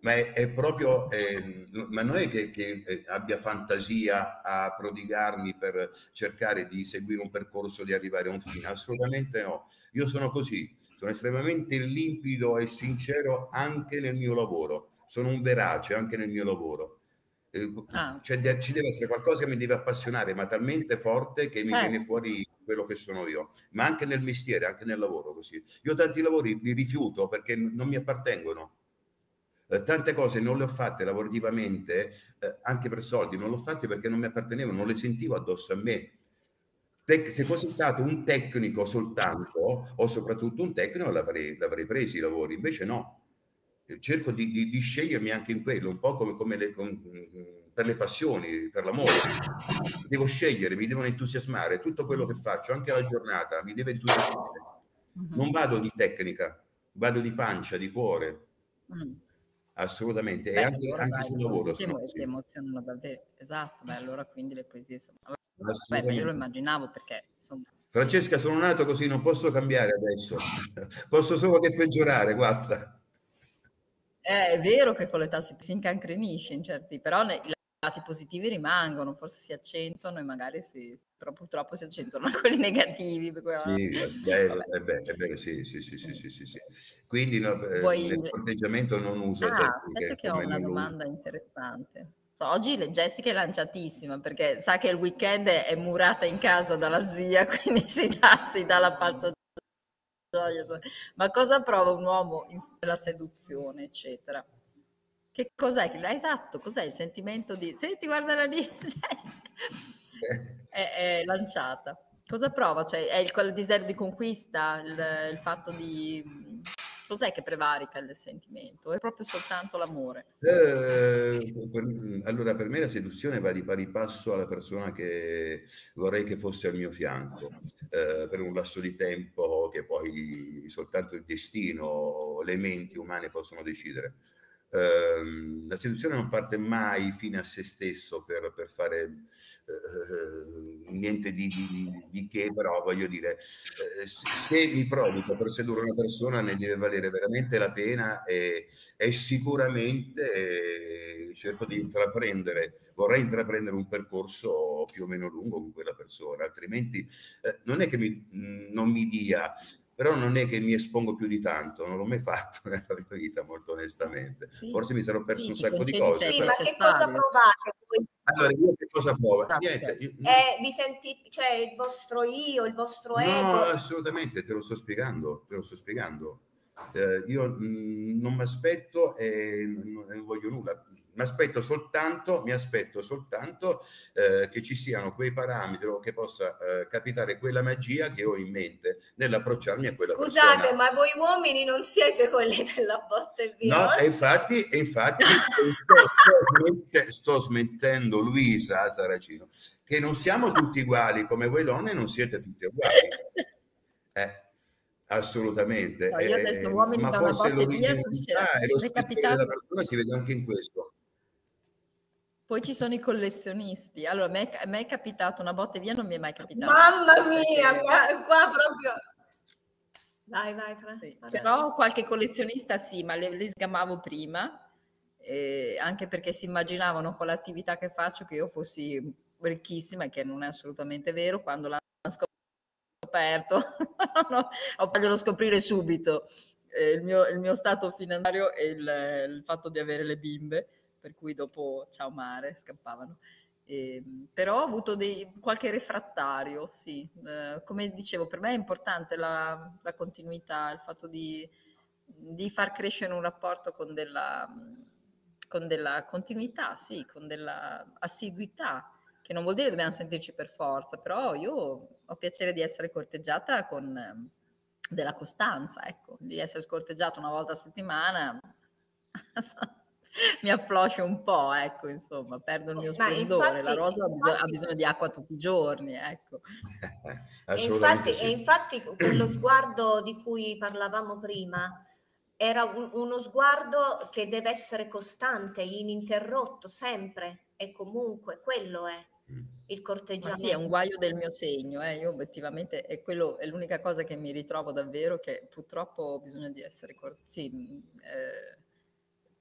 ma è, è proprio, eh, ma non è che, che, eh, abbia fantasia a prodigarmi per cercare di seguire un percorso, di arrivare a un fine, assolutamente no. Io sono così, sono estremamente limpido e sincero anche nel mio lavoro, sono un verace anche nel mio lavoro. Eh, ah. Cioè, ci deve essere qualcosa che mi deve appassionare, ma talmente forte che mi eh. viene fuori quello che sono io, ma anche nel mestiere, anche nel lavoro così. Io tanti lavori li rifiuto perché non mi appartengono eh, tante cose non le ho fatte lavorativamente, eh, anche per soldi, non le ho fatte perché non mi appartenevano, non le sentivo addosso a me. Tec- se fossi stato un tecnico soltanto, o soprattutto un tecnico, l'avrei, l'avrei presi i lavori, invece no. Cerco di, di, di, scegliermi anche in quello, un po' come, come le, con, per le passioni, per l'amore. Devo scegliere, mi devono entusiasmare. Tutto quello che faccio, anche la giornata, mi deve entusiasmare. Non vado di tecnica, vado di pancia, di cuore. Assolutamente, beh, e anche, allora anche sul lavoro. Emo- ti emozionano davvero, esatto, beh, allora quindi le poesie sono... Beh, io lo immaginavo perché insomma... Francesca, sono nato così, non posso cambiare adesso, posso solo che peggiorare, guarda. Eh, è vero che con l'età si, si incancrenisce in certi, però ne, lati positivi rimangono, forse si accentuano e magari si, però purtroppo si accentuano quelli negativi. Sì, beh, è, vero, sì, sì, sì, sì, sì, sì. Quindi Poi, nel corteggiamento non uso ah, aspetta che ho una domanda interessante. Oggi Jessica è lanciatissima perché sa che il weekend è murata in casa dalla zia, quindi si dà, si dà la pazza gioia. Ma cosa prova un uomo nella seduzione, eccetera? Che cos'è? Esatto, cos'è il sentimento di... Senti, guarda la lista, è, è, lanciata. Cosa prova? Cioè, è il, il desiderio di conquista, il, il fatto di cos'è che prevarica il sentimento? È proprio soltanto l'amore? Eh, allora, per me la seduzione va di pari passo alla persona che vorrei che fosse al mio fianco, eh, per un lasso di tempo che poi soltanto il destino, le menti umane possono decidere. Uh, la seduzione non parte mai fine a se stesso per, per fare uh, niente di, di, di, che, però voglio dire, uh, se, mi provoca per sedurre una persona ne deve valere veramente la pena e, e sicuramente eh, cerco di intraprendere, vorrei intraprendere un percorso più o meno lungo con quella persona, altrimenti eh, non è che mi, non mi dia però non è che mi espongo più di tanto, non l'ho mai fatto nella mia vita, molto onestamente. Sì. Forse mi sarò perso sì, un sacco di cose. Sì, però... ma che cosa provate voi? Allora, io che cosa provo? Esatto. Niente, io... eh, vi sentite, cioè il vostro io, il vostro ego? No, assolutamente, te lo sto spiegando, te lo sto spiegando. Eh, io mh, mm, non mi aspetto e non, non voglio nulla mi aspetto soltanto, mi aspetto soltanto eh, che ci siano quei parametri o che possa eh, capitare quella magia che ho in mente nell'approcciarmi a quella Scusate, persona. ma voi uomini non siete quelli della botte e via? No, e infatti, e infatti sto, sto, smentendo Luisa Saracino, che non siamo tutti uguali, come voi donne non siete tutti uguali. Eh, assolutamente. No, io adesso, eh, ma forse l'originalità e lo stile della persona si vede anche in questo. Poi ci sono i collezionisti. Allora, a me, a me è capitato una botte via, non mi è mai capitato. Mamma mia, qua, qua proprio... Vai, vai, Fran. Sì, però qualche collezionista sì, ma le, le sgamavo prima, eh, anche perché si immaginavano con l'attività che faccio che io fossi ricchissima, che non è assolutamente vero. Quando l'hanno scoperto, no, ho voglio scoprire subito eh, il, mio, il, mio, stato finanziario e il, il fatto di avere le bimbe per cui dopo ciao mare scappavano. Eh, però ho avuto dei, qualche refrattario, sì. Eh, come dicevo, per me è importante la, la continuità, il fatto di, di, far crescere un rapporto con della, con della continuità, sì, con della assiduità, che non vuol dire che dobbiamo sentirci per forza, però io ho piacere di essere corteggiata con della costanza, ecco, di essere scorteggiata una volta a settimana. mi affloscio un po', ecco, insomma, perdo il mio splendore. Infatti, la rosa infatti, ha, bisogno, ha, bisogno, di acqua tutti i giorni, ecco. e, infatti, sì. e infatti quello sguardo di cui parlavamo prima era un, uno sguardo che deve essere costante, ininterrotto, sempre e comunque, quello è mm. il corteggiamento. sì, è un guaio del mio segno, eh. io obiettivamente è, quello, è l'unica cosa che mi ritrovo davvero che purtroppo ho bisogno di essere cor- sì, eh,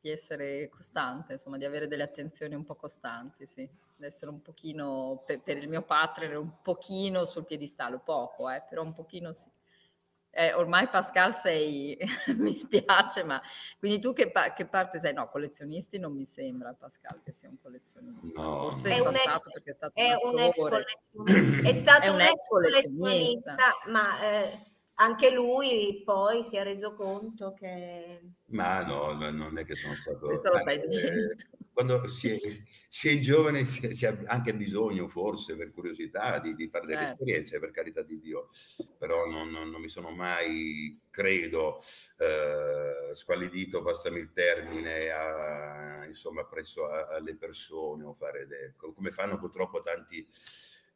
di essere costante, insomma, di avere delle attenzioni un po' costanti, sì. Di essere un pochino, per, per il mio partner, un pochino sul piedistallo, poco, eh, però un pochino sì. Eh, ormai Pascal sei, mi spiace, ma quindi tu che, pa- che, parte sei? No, collezionisti non mi sembra Pascal che sia un collezionista. No. Forse è un ex, perché è stato è un, ex collezionista. È stato è un, un ex collezionista, ma eh, anche lui poi si è reso conto che... Ma no, non è che sono stato... Eh, quando si è, si è giovane si, si, ha anche bisogno, forse, per curiosità, di, di fare delle eh. esperienze, per carità di Dio, però non, non, non mi sono mai, credo, eh, squallidito, passami il termine, a, insomma, presso a, alle persone o fare de, come fanno purtroppo tanti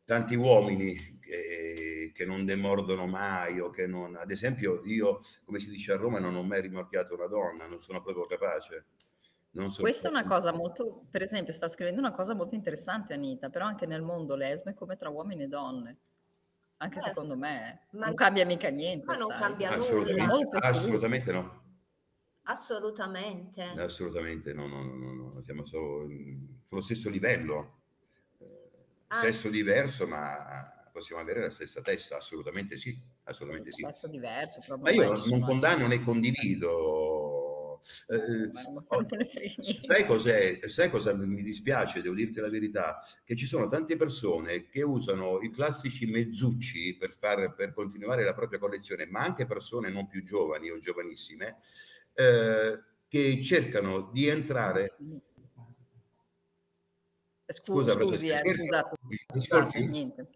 tanti uomini che, che, non demordono mai o che non... Ad esempio io, come si dice a Roma, non ho mai rimorchiato una donna, non sono proprio capace. Questa è una cosa molto, per esempio, sta scrivendo una cosa molto interessante Anita, però anche nel mondo lesbo è come tra uomini e donne. Anche certo. secondo me ma non cambia mica niente. Ma non sai. cambia assolutamente, nulla. Assolutamente no. Assolutamente. Assolutamente no, no, no, no. siamo solo sullo stesso livello. Ah. Sesso diverso, ma possiamo avere la stessa testa, assolutamente sì, assolutamente sì. Sesso diverso, ma io non condanno né condivido eh, oh, sai, cos'è, sai cosa mi dispiace, devo dirti la verità, che ci sono tante persone che usano i classici mezzucci per, far, per continuare la propria collezione, ma anche persone non più giovani o giovanissime, eh, che cercano di entrare... Scusa, Scusa scusi, eh, scusate, scusate, niente.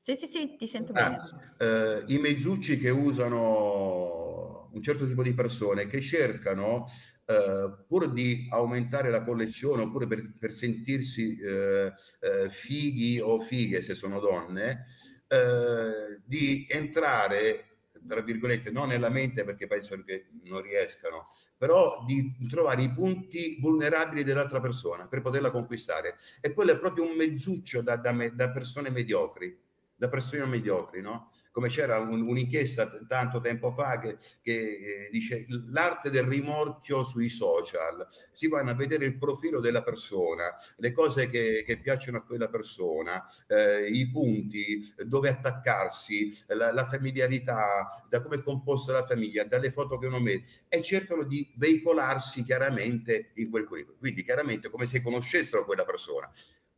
Sì, sì, sì, ti sento ah, bene. Eh, I mezzucci che usano un certo tipo di persone che cercano, eh, pur di aumentare la collezione oppure per, per sentirsi eh, eh fighi o fighe se sono donne, eh, di entrare tra virgolette, non nella mente perché penso che non riescano, però di trovare i punti vulnerabili dell'altra persona per poterla conquistare. E quello è proprio un mezzuccio da, da, da persone mediocri da persone mediocri, no? Come c'era un, un'inchiesta tanto tempo fa che, che eh, dice l'arte del rimorchio sui social, si vanno a vedere il profilo della persona, le cose che, che piacciono a quella persona, eh, i punti, dove attaccarsi, la, la, familiarità, da come è composta la famiglia, dalle foto che uno mette e cercano di veicolarsi chiaramente in quel curriculum. Quindi chiaramente come se conoscessero quella persona.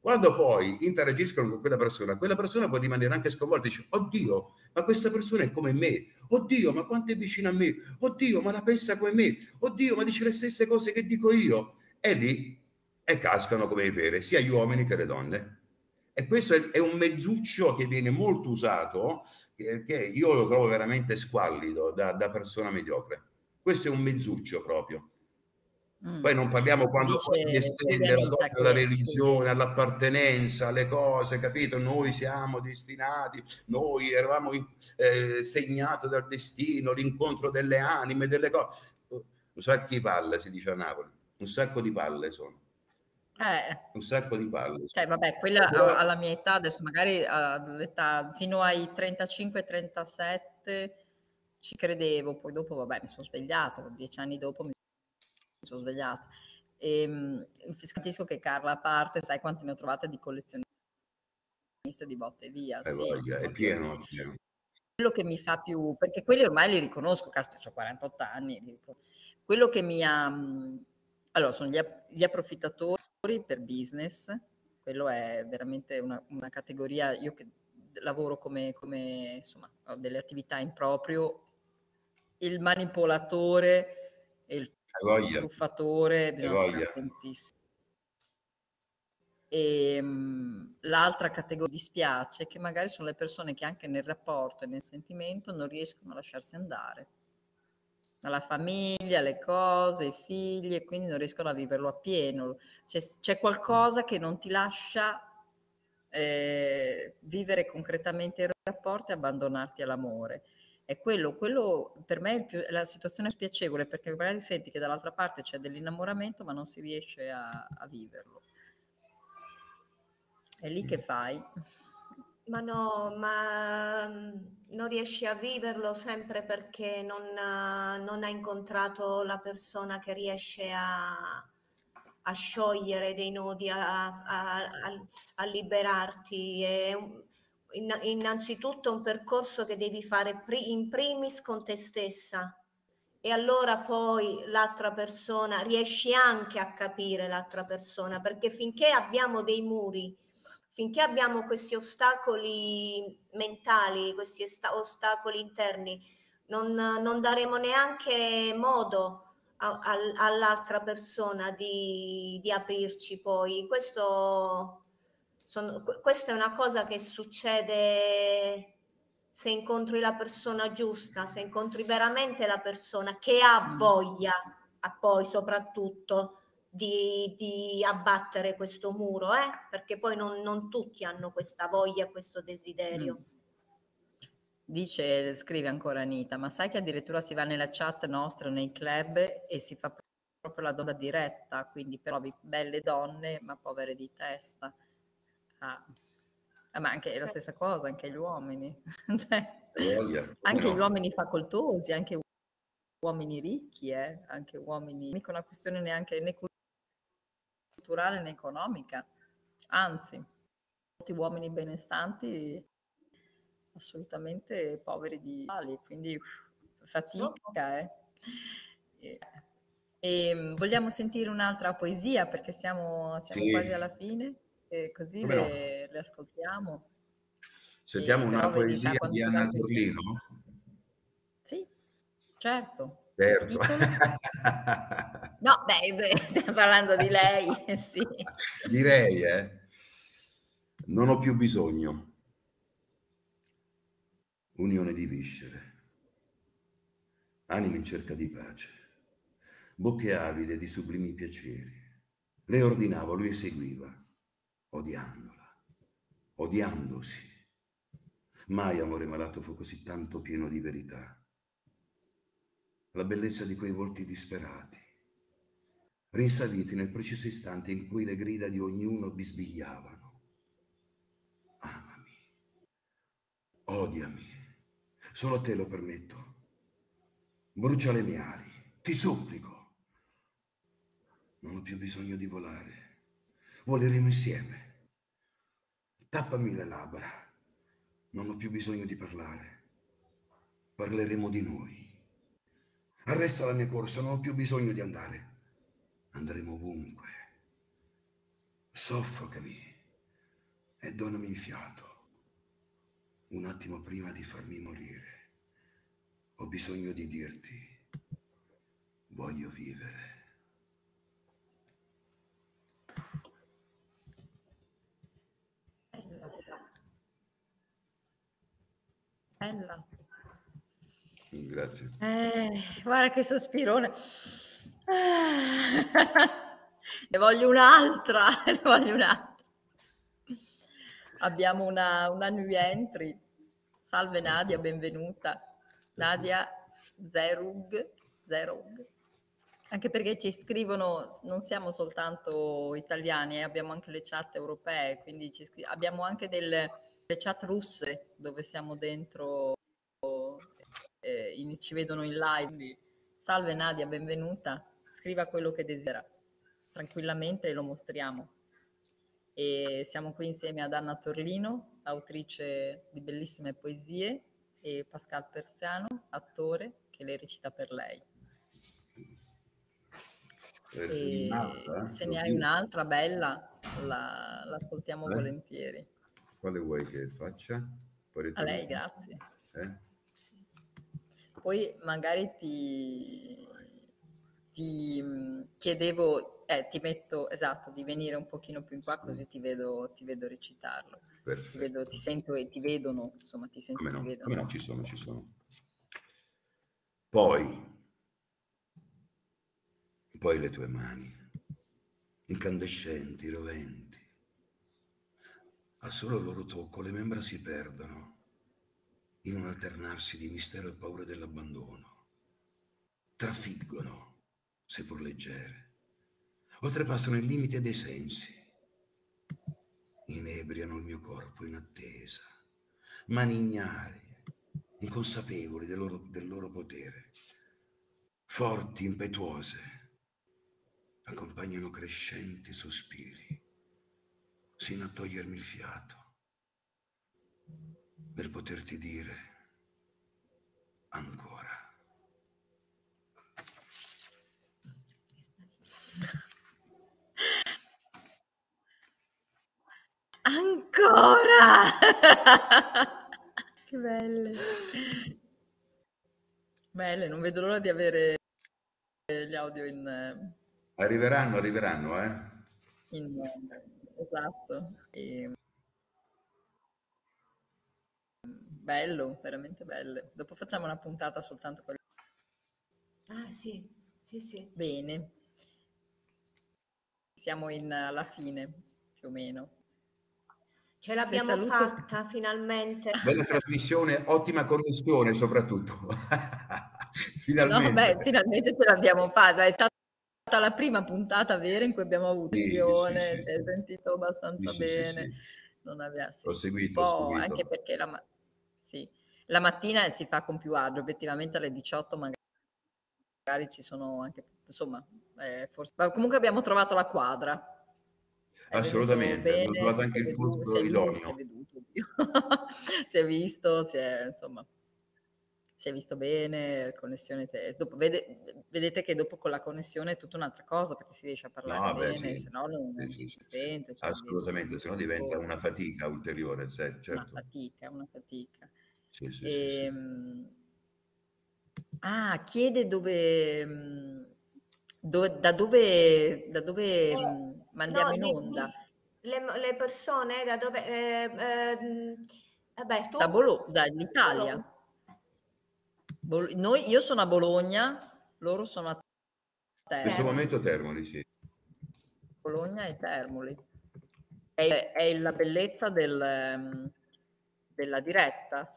Quando poi interagiscono con quella persona, quella persona può rimanere anche sconvolta e dice, oddio, ma questa persona è come me, oddio, ma quanto è vicina a me, oddio, ma la pensa come me, oddio, ma dice le stesse cose che dico io. E lì e cascano come i pere, sia gli uomini che le donne. E questo è, un mezzuccio che viene molto usato, che, che io lo trovo veramente squallido da, da persona mediocre. Questo è un mezzuccio proprio. Mm. Poi non parliamo quando poi estende la cosa alla religione, all'appartenenza, alle cose, capito? Noi siamo destinati, noi eravamo eh, segnati dal destino, l'incontro delle anime, delle cose. Un sacco di palle si dice a Napoli, un sacco di palle sono. Eh. Un sacco di palle. Cioè, vabbè, quella Però... alla mia età, adesso magari all'età fino ai 35-37 ci credevo, poi dopo, vabbè, mi sono svegliato, dieci anni dopo mi mi sono svegliata. E, um, capisco che Carla a parte, sai quanti ne ho trovate di collezioniste di botte via. È, sì, voglia, è pieno, pieno. Quello che mi fa più, perché quelli ormai li riconosco, caspita, ho 48 anni, quello che mi ha... Allora, sono gli, gli approfittatori per business, quello è veramente una, una categoria, io che lavoro come, come, insomma, ho delle attività in proprio, il manipolatore e il voglia. truffatore, bisogna stare attentissimi. E um, l'altra categoria dispiace che magari sono le persone che anche nel rapporto e nel sentimento non riescono a lasciarsi andare. La famiglia, le cose, i figli, e quindi non riescono a viverlo appieno. C'è, c'è qualcosa che non ti lascia eh, vivere concretamente il rapporto e abbandonarti all'amore è quello, quello per me è, più, è, la situazione spiacevole perché magari senti che dall'altra parte c'è dell'innamoramento ma non si riesce a, a viverlo. È lì che fai. Ma no, ma mm, non riesci a viverlo sempre perché non, non hai incontrato la persona che riesce a, a sciogliere dei nodi, a, a, a liberarti. È un, innanzitutto un percorso che devi fare in primis con te stessa e allora poi l'altra persona riesci anche a capire l'altra persona perché finché abbiamo dei muri finché abbiamo questi ostacoli mentali questi ostacoli interni non, non daremo neanche modo a, a, all'altra persona di, di, aprirci poi. Questo, sono, questa è una cosa che succede se incontri la persona giusta, se incontri veramente la persona che ha mm. voglia, a poi soprattutto di, di abbattere questo muro, eh? perché poi non, non, tutti hanno questa voglia, questo desiderio. Mm. Dice, scrive ancora Anita, ma sai che addirittura si va nella chat nostra, nei club e si fa proprio la donna diretta, quindi trovi belle donne ma povere di testa. Ah. Ah, ma anche è la stessa cosa, anche gli uomini. cioè, anche no. gli uomini facoltosi, anche uomini ricchi, eh? anche uomini... Mica una questione neanche né culturale né economica, anzi, molti uomini benestanti assolutamente poveri di mali, quindi fatica. Eh. E, e, mm, vogliamo sentire un'altra poesia perché siamo, siamo sì. quasi alla fine e così le, le, ascoltiamo. Sentiamo una poesia di Anna Torlino? Sì, certo. Certo. no, beh, stiamo parlando di lei, sì. Direi, eh. Non ho più bisogno unione di viscere, anime in cerca di pace, bocche avide di sublimi piaceri. Lei ordinava, lui eseguiva, odiandola, odiandosi. Mai amore malato fu così tanto pieno di verità. La bellezza di quei volti disperati, rinsaliti nel preciso istante in cui le grida di ognuno bisbigliavano. Amami, odiami, Solo a te lo permetto. Brucia le mie ali, ti supplico. Non ho più bisogno di volare. Voleremo insieme. Tappami le labbra. Non ho più bisogno di parlare. Parleremo di noi. Arresta la mia corsa, non ho più bisogno di andare. Andremo ovunque. Soffocami e donami il fiato un attimo prima di farmi morire. Ho bisogno di dirti, voglio vivere. Bella. Grazie. Eh, guarda che sospirone. ne voglio un'altra, ne voglio un'altra. Abbiamo una, una new entry Salve Nadia, benvenuta. Nadia Zerug, Zerug. Anche perché ci scrivono, non siamo soltanto italiani, eh, abbiamo anche le chat europee, quindi abbiamo anche delle chat russe dove siamo dentro, eh, in, ci vedono in live. Salve Nadia, benvenuta. Scriva quello che desidera, tranquillamente e lo mostriamo. E siamo qui insieme ad Anna Torlino, autrice di bellissime poesie, e Pascal Persiano, attore, che le recita per lei. E se ne hai un'altra bella, la, l'ascoltiamo eh? volentieri. Quale vuoi che faccia? A lei, grazie. Eh? Poi magari ti, ti chiedevo, eh, ti metto, esatto, di venire un pochino più in qua così ti vedo, ti vedo recitarlo. Ti, vedo, ti, sento e ti vedono, insomma, ti sento come no, ti vedono. no, ci sono, ci sono. Poi, poi le tue mani, incandescenti, roventi, al solo loro tocco le membra si perdono in un alternarsi di mistero e paura dell'abbandono. Trafiggono, seppur leggere, oltrepassano il limite dei sensi. Inebriano il mio corpo in attesa, mani ignare, inconsapevoli del loro, del loro potere, forti, impetuose, accompagnano crescenti sospiri, sino a togliermi il fiato, per poterti dire ancora. Ancora! che belle. Belle, non vedo l'ora di avere gli audio in... Arriveranno, arriveranno, eh? In, esatto. E... Bello, veramente bello. Dopo facciamo una puntata soltanto con... Ah sì, sì, sì. Bene. Siamo in, alla fine, più o meno. Ce l'abbiamo fatta finalmente. Bella trasmissione, ottima connessione soprattutto. finalmente. No, beh, finalmente ce l'abbiamo fatta. È stata la prima puntata vera in cui abbiamo avuto sì, visione, sì, sì. si è sentito abbastanza sì, bene. Non aveva, ho seguito, ho seguito. Anche perché la, sì, la mattina si fa con più agio, obiettivamente alle 18 magari ci sono anche, insomma, eh, forse... comunque abbiamo trovato la quadra Assolutamente, bene, ho trovato anche il posto idoneo. si è visto, si è, insomma, si è visto bene, connessione te- dopo, vede, vedete che dopo con la connessione è tutta un'altra cosa perché si riesce a parlare no, bene, sì. se no non, sì, sì, si sente. Cioè Assolutamente, se no diventa una fatica ulteriore. Certo. Una fatica, una fatica. Sì, sì, e, ehm, Ah, chiede dove, dove, da dove, da dove eh, mandiamo no, in onda? Le, le, persone da dove... Eh, eh, vabbè, tu... Da Bologna, dall'Italia. Bol- noi, io sono a Bologna, loro sono a Termoli. In questo momento Termoli, sì. Bologna e Termoli. È, è la bellezza del, ehm, della diretta,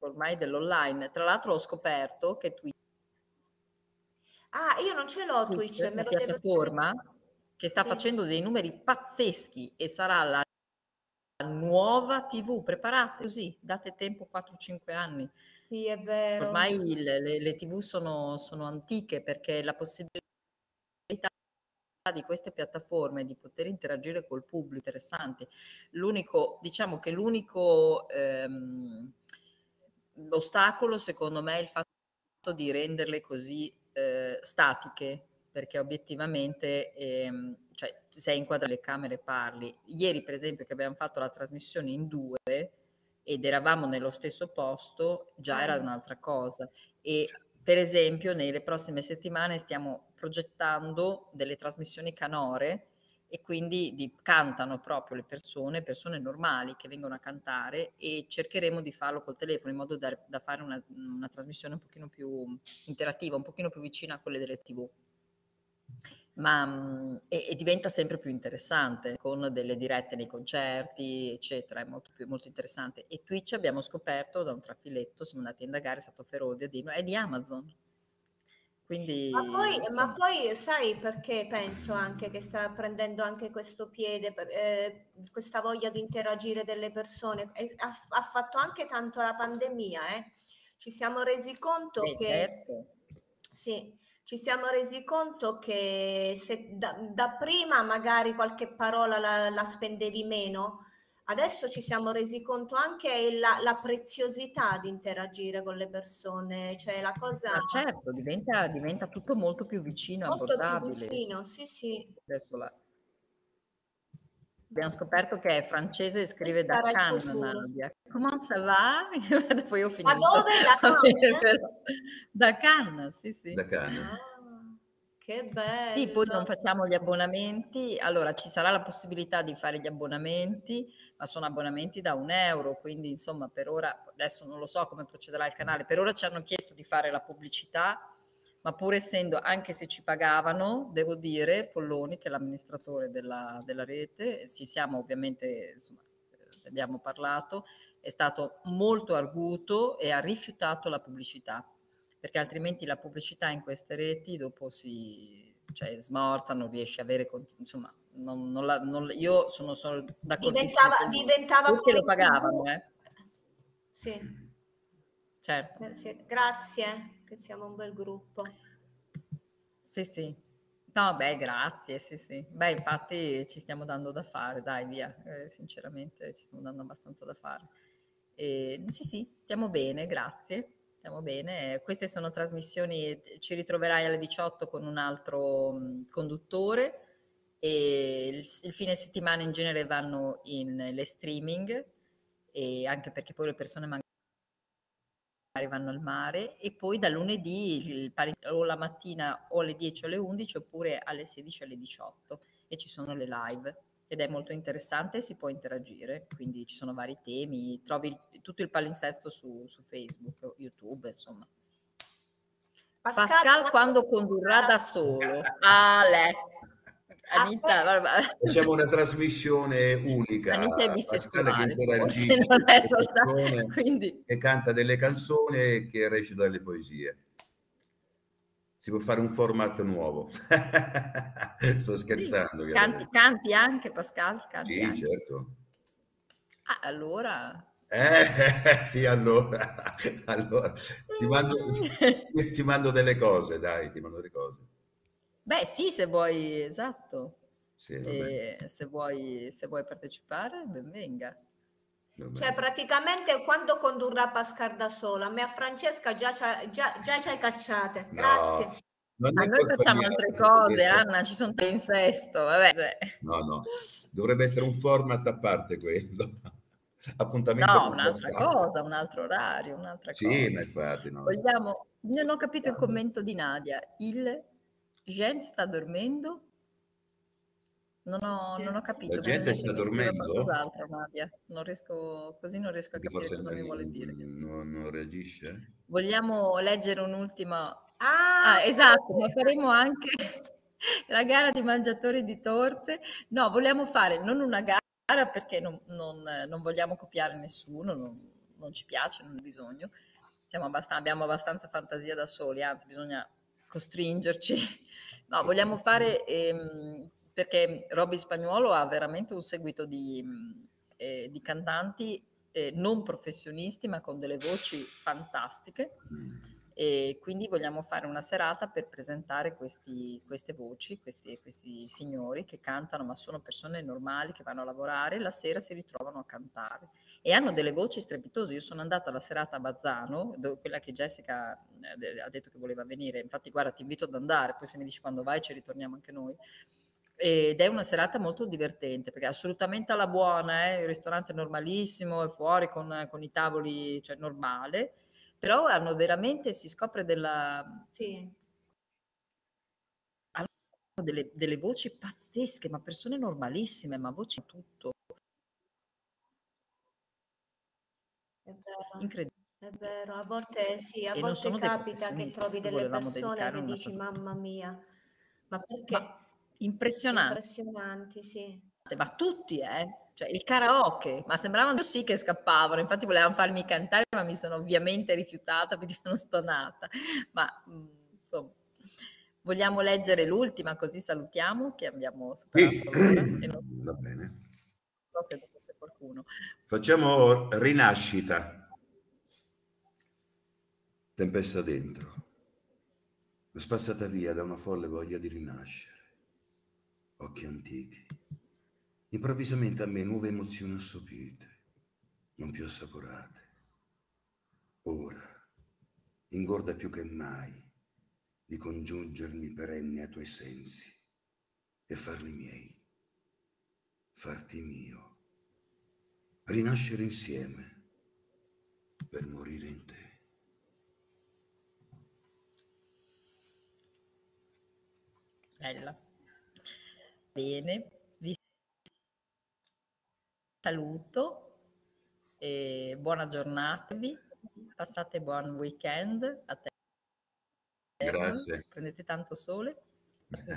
ormai dell'online. Tra l'altro ho scoperto che Twitch Ah, io non ce l'ho Twitch, Twitch me lo piattaforma devo... che sta sì. facendo dei numeri pazzeschi e sarà la nuova TV, preparate così, date tempo 4-5 anni. Sì, è vero. Ormai le, le, le TV sono, sono antiche perché la possibilità di queste piattaforme di poter interagire col pubblico interessante. L'unico, diciamo che l'unico ehm, ostacolo secondo me è il fatto di renderle così eh, statiche, perché obiettivamente ehm, cioè, sei inquadrato le camere parli. Ieri, per esempio, che abbiamo fatto la trasmissione in due ed eravamo nello stesso posto, già era un'altra cosa. E per esempio, nelle prossime settimane stiamo progettando delle trasmissioni canore e quindi di, cantano proprio le persone, persone normali che vengono a cantare e cercheremo di farlo col telefono in modo da, da fare una, una, trasmissione un pochino più interattiva, un pochino più vicina a quelle delle tv. Ma, e, e, diventa sempre più interessante con delle dirette nei concerti, eccetera, è molto, più, molto interessante. E Twitch abbiamo scoperto da un trafiletto, siamo andati a indagare, è stato feroce, è di Amazon. Quindi, ma, poi, ma poi, sai perché penso anche che sta prendendo anche questo piede, eh, questa voglia di interagire delle persone, e ha, ha, fatto anche tanto la pandemia, eh? ci siamo resi conto eh, che... Certo. Sì, ci siamo resi conto che se da, da prima magari qualche parola la, la spendevi meno, Adesso ci siamo resi conto anche la, la preziosità di interagire con le persone, cioè la cosa... Ma certo, diventa, diventa tutto molto più vicino, molto abbordabile. Più vicino, sì, sì. Adesso la... Abbiamo scoperto che è francese e scrive da Cannes, Nadia. Come ça va? Poi ho finito. Ma dove? Da Cannes? da Cannes, sì, sì. Da Cannes. Ah. Che bello! Sì, poi non facciamo gli abbonamenti, allora ci sarà la possibilità di fare gli abbonamenti, ma sono abbonamenti da un euro, quindi insomma per ora, adesso non lo so come procederà il canale, per ora ci hanno chiesto di fare la pubblicità, ma pur essendo, anche se ci pagavano, devo dire, Folloni, che è l'amministratore della, della rete, ci siamo ovviamente, insomma, abbiamo parlato, è stato molto arguto e ha rifiutato la pubblicità perché altrimenti la pubblicità in queste reti dopo si cioè, smorza, non riesce a avere, insomma, non, non la, non, io sono, sono d'accordissimo. Diventava, diventava perché lo pagavano, eh? Sì. Certo. Eh, grazie, che siamo un bel gruppo. Sì, sì. No, beh, grazie, sì, sì. Beh, infatti ci stiamo dando da fare, dai, via. Eh, sinceramente ci stiamo dando abbastanza da fare. E, sì, sì, stiamo bene, grazie stiamo bene. Queste sono trasmissioni, ci ritroverai alle 18 con un altro mh, conduttore e il, il, fine settimana in genere vanno in le streaming anche perché poi le persone vanno al mare e poi da lunedì o la mattina o alle 10 o alle 11 oppure alle 16 alle 18 e ci sono le live ed è molto interessante si può interagire, quindi ci sono vari temi, trovi tutto il palinsesto su, su Facebook, YouTube, insomma. Pascal, Pascal quando condurrà da solo. Ale. Anita, ah, facciamo una trasmissione unica. Anita è bisessuale, forse non è soltanto, quindi... che canta delle canzoni e che recita delle poesie. Si può fare un format nuovo. Sto scherzando. Sì, canti, canti, anche, Pascal? Canti sì, anche. certo. Ah, allora... Eh, sì, allora, allora ti, mando, ti mando delle cose, dai, ti mando delle cose. Beh, sì, se vuoi, esatto. Sì, e se vuoi, se vuoi partecipare, ben venga. Cioè, praticamente quando condurrà Pascal da sola, a me a Francesca già, già, già ci hai cacciate. Grazie. No, Ma noi facciamo mia, altre cose, Anna, ci sono tre in sesto. Vabbè, cioè. No, no, dovrebbe essere un format a parte quello. Appuntamento no, un'altra cosa, un altro orario, un'altra sì, cosa. Sì, ma infatti. No. Vogliamo, non ho capito il commento di Nadia. Il Jen sta dormendo? Non ho, non ho capito. La gente sta dormendo? Non riesco, così non riesco a capire cosa mi vuole dire. Non, non reagisce? Vogliamo leggere un'ultima... Ah, ah esatto, ma faremo anche la gara di mangiatori di torte. No, vogliamo fare non una gara perché non, non, non vogliamo copiare nessuno, non, non ci piace, non è bisogno. Abbastanza, abbiamo abbastanza fantasia da soli, anzi bisogna costringerci No, vogliamo fare, ehm, perché Robby Spagnuolo ha veramente un seguito di, eh, di cantanti eh, non professionisti, ma con delle voci fantastiche. E quindi vogliamo fare una serata per presentare questi, queste voci, questi, questi, signori che cantano, ma sono persone normali che vanno a lavorare, la sera si ritrovano a cantare e hanno delle voci strepitose. Io sono andata alla serata a Bazzano, dove, quella che Jessica eh, ha detto che voleva venire, infatti guarda ti invito ad andare, poi se mi dici quando vai ci ritorniamo anche noi. Ed è una serata molto divertente perché assolutamente alla buona, eh? il ristorante è normalissimo, è fuori con, con i tavoli, cioè normale, però hanno veramente, si scopre della... Sì. Hanno delle, delle voci pazzesche, ma persone normalissime, ma voci tutto. È vero. Incredibile. È vero, a volte sì, a e volte capita che trovi delle persone che dici cosa... mamma mia, ma perché? Ma impressionanti. Impressionanti, sì. Ma tutti, eh? Cioè, il karaoke, ma sembravano sì che scappavano, infatti volevano farmi cantare, ma mi sono ovviamente rifiutata perché sono stonata. Ma insomma, vogliamo leggere l'ultima così salutiamo che abbiamo superato sì. non... Va bene. Qualcuno. Facciamo rinascita. Tempesta dentro, spazzata via da una folle voglia di rinascere. Occhi antichi. Improvvisamente a me nuove emozioni assopite, non più assaporate. Ora, ingorda più che mai di congiungermi perenne ai tuoi sensi e farli miei, farti mio, rinascere insieme per morire in te. Bella. Bene, vi saluto e buona giornata, passate buon weekend a te. Grazie. Prendete tanto sole.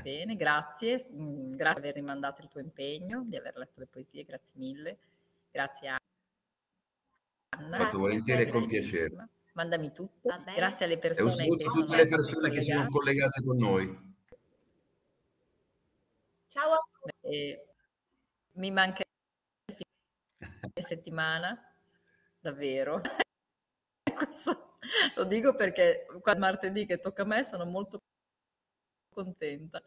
Bene, grazie, mm, grazie di aver rimandato il tuo impegno, di aver letto le poesie, grazie mille. Grazie Anna. Fatto volentieri e con piacere. Mandami tutto. Grazie alle persone e un che, tutte le persone che sono collegate con noi. Ciao. Eh, mi manca il fine settimana, davvero. Questo lo dico perché quando martedì che tocca a me sono molto contenta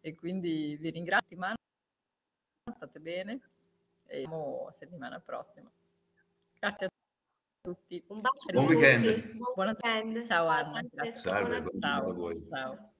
e quindi vi ringrazio. State bene e vediamo settimana prossima. Grazie a tutti. Un bacio Buon weekend. Buon weekend. Ciao, Ciao Anna. Salve, ciao. ciao.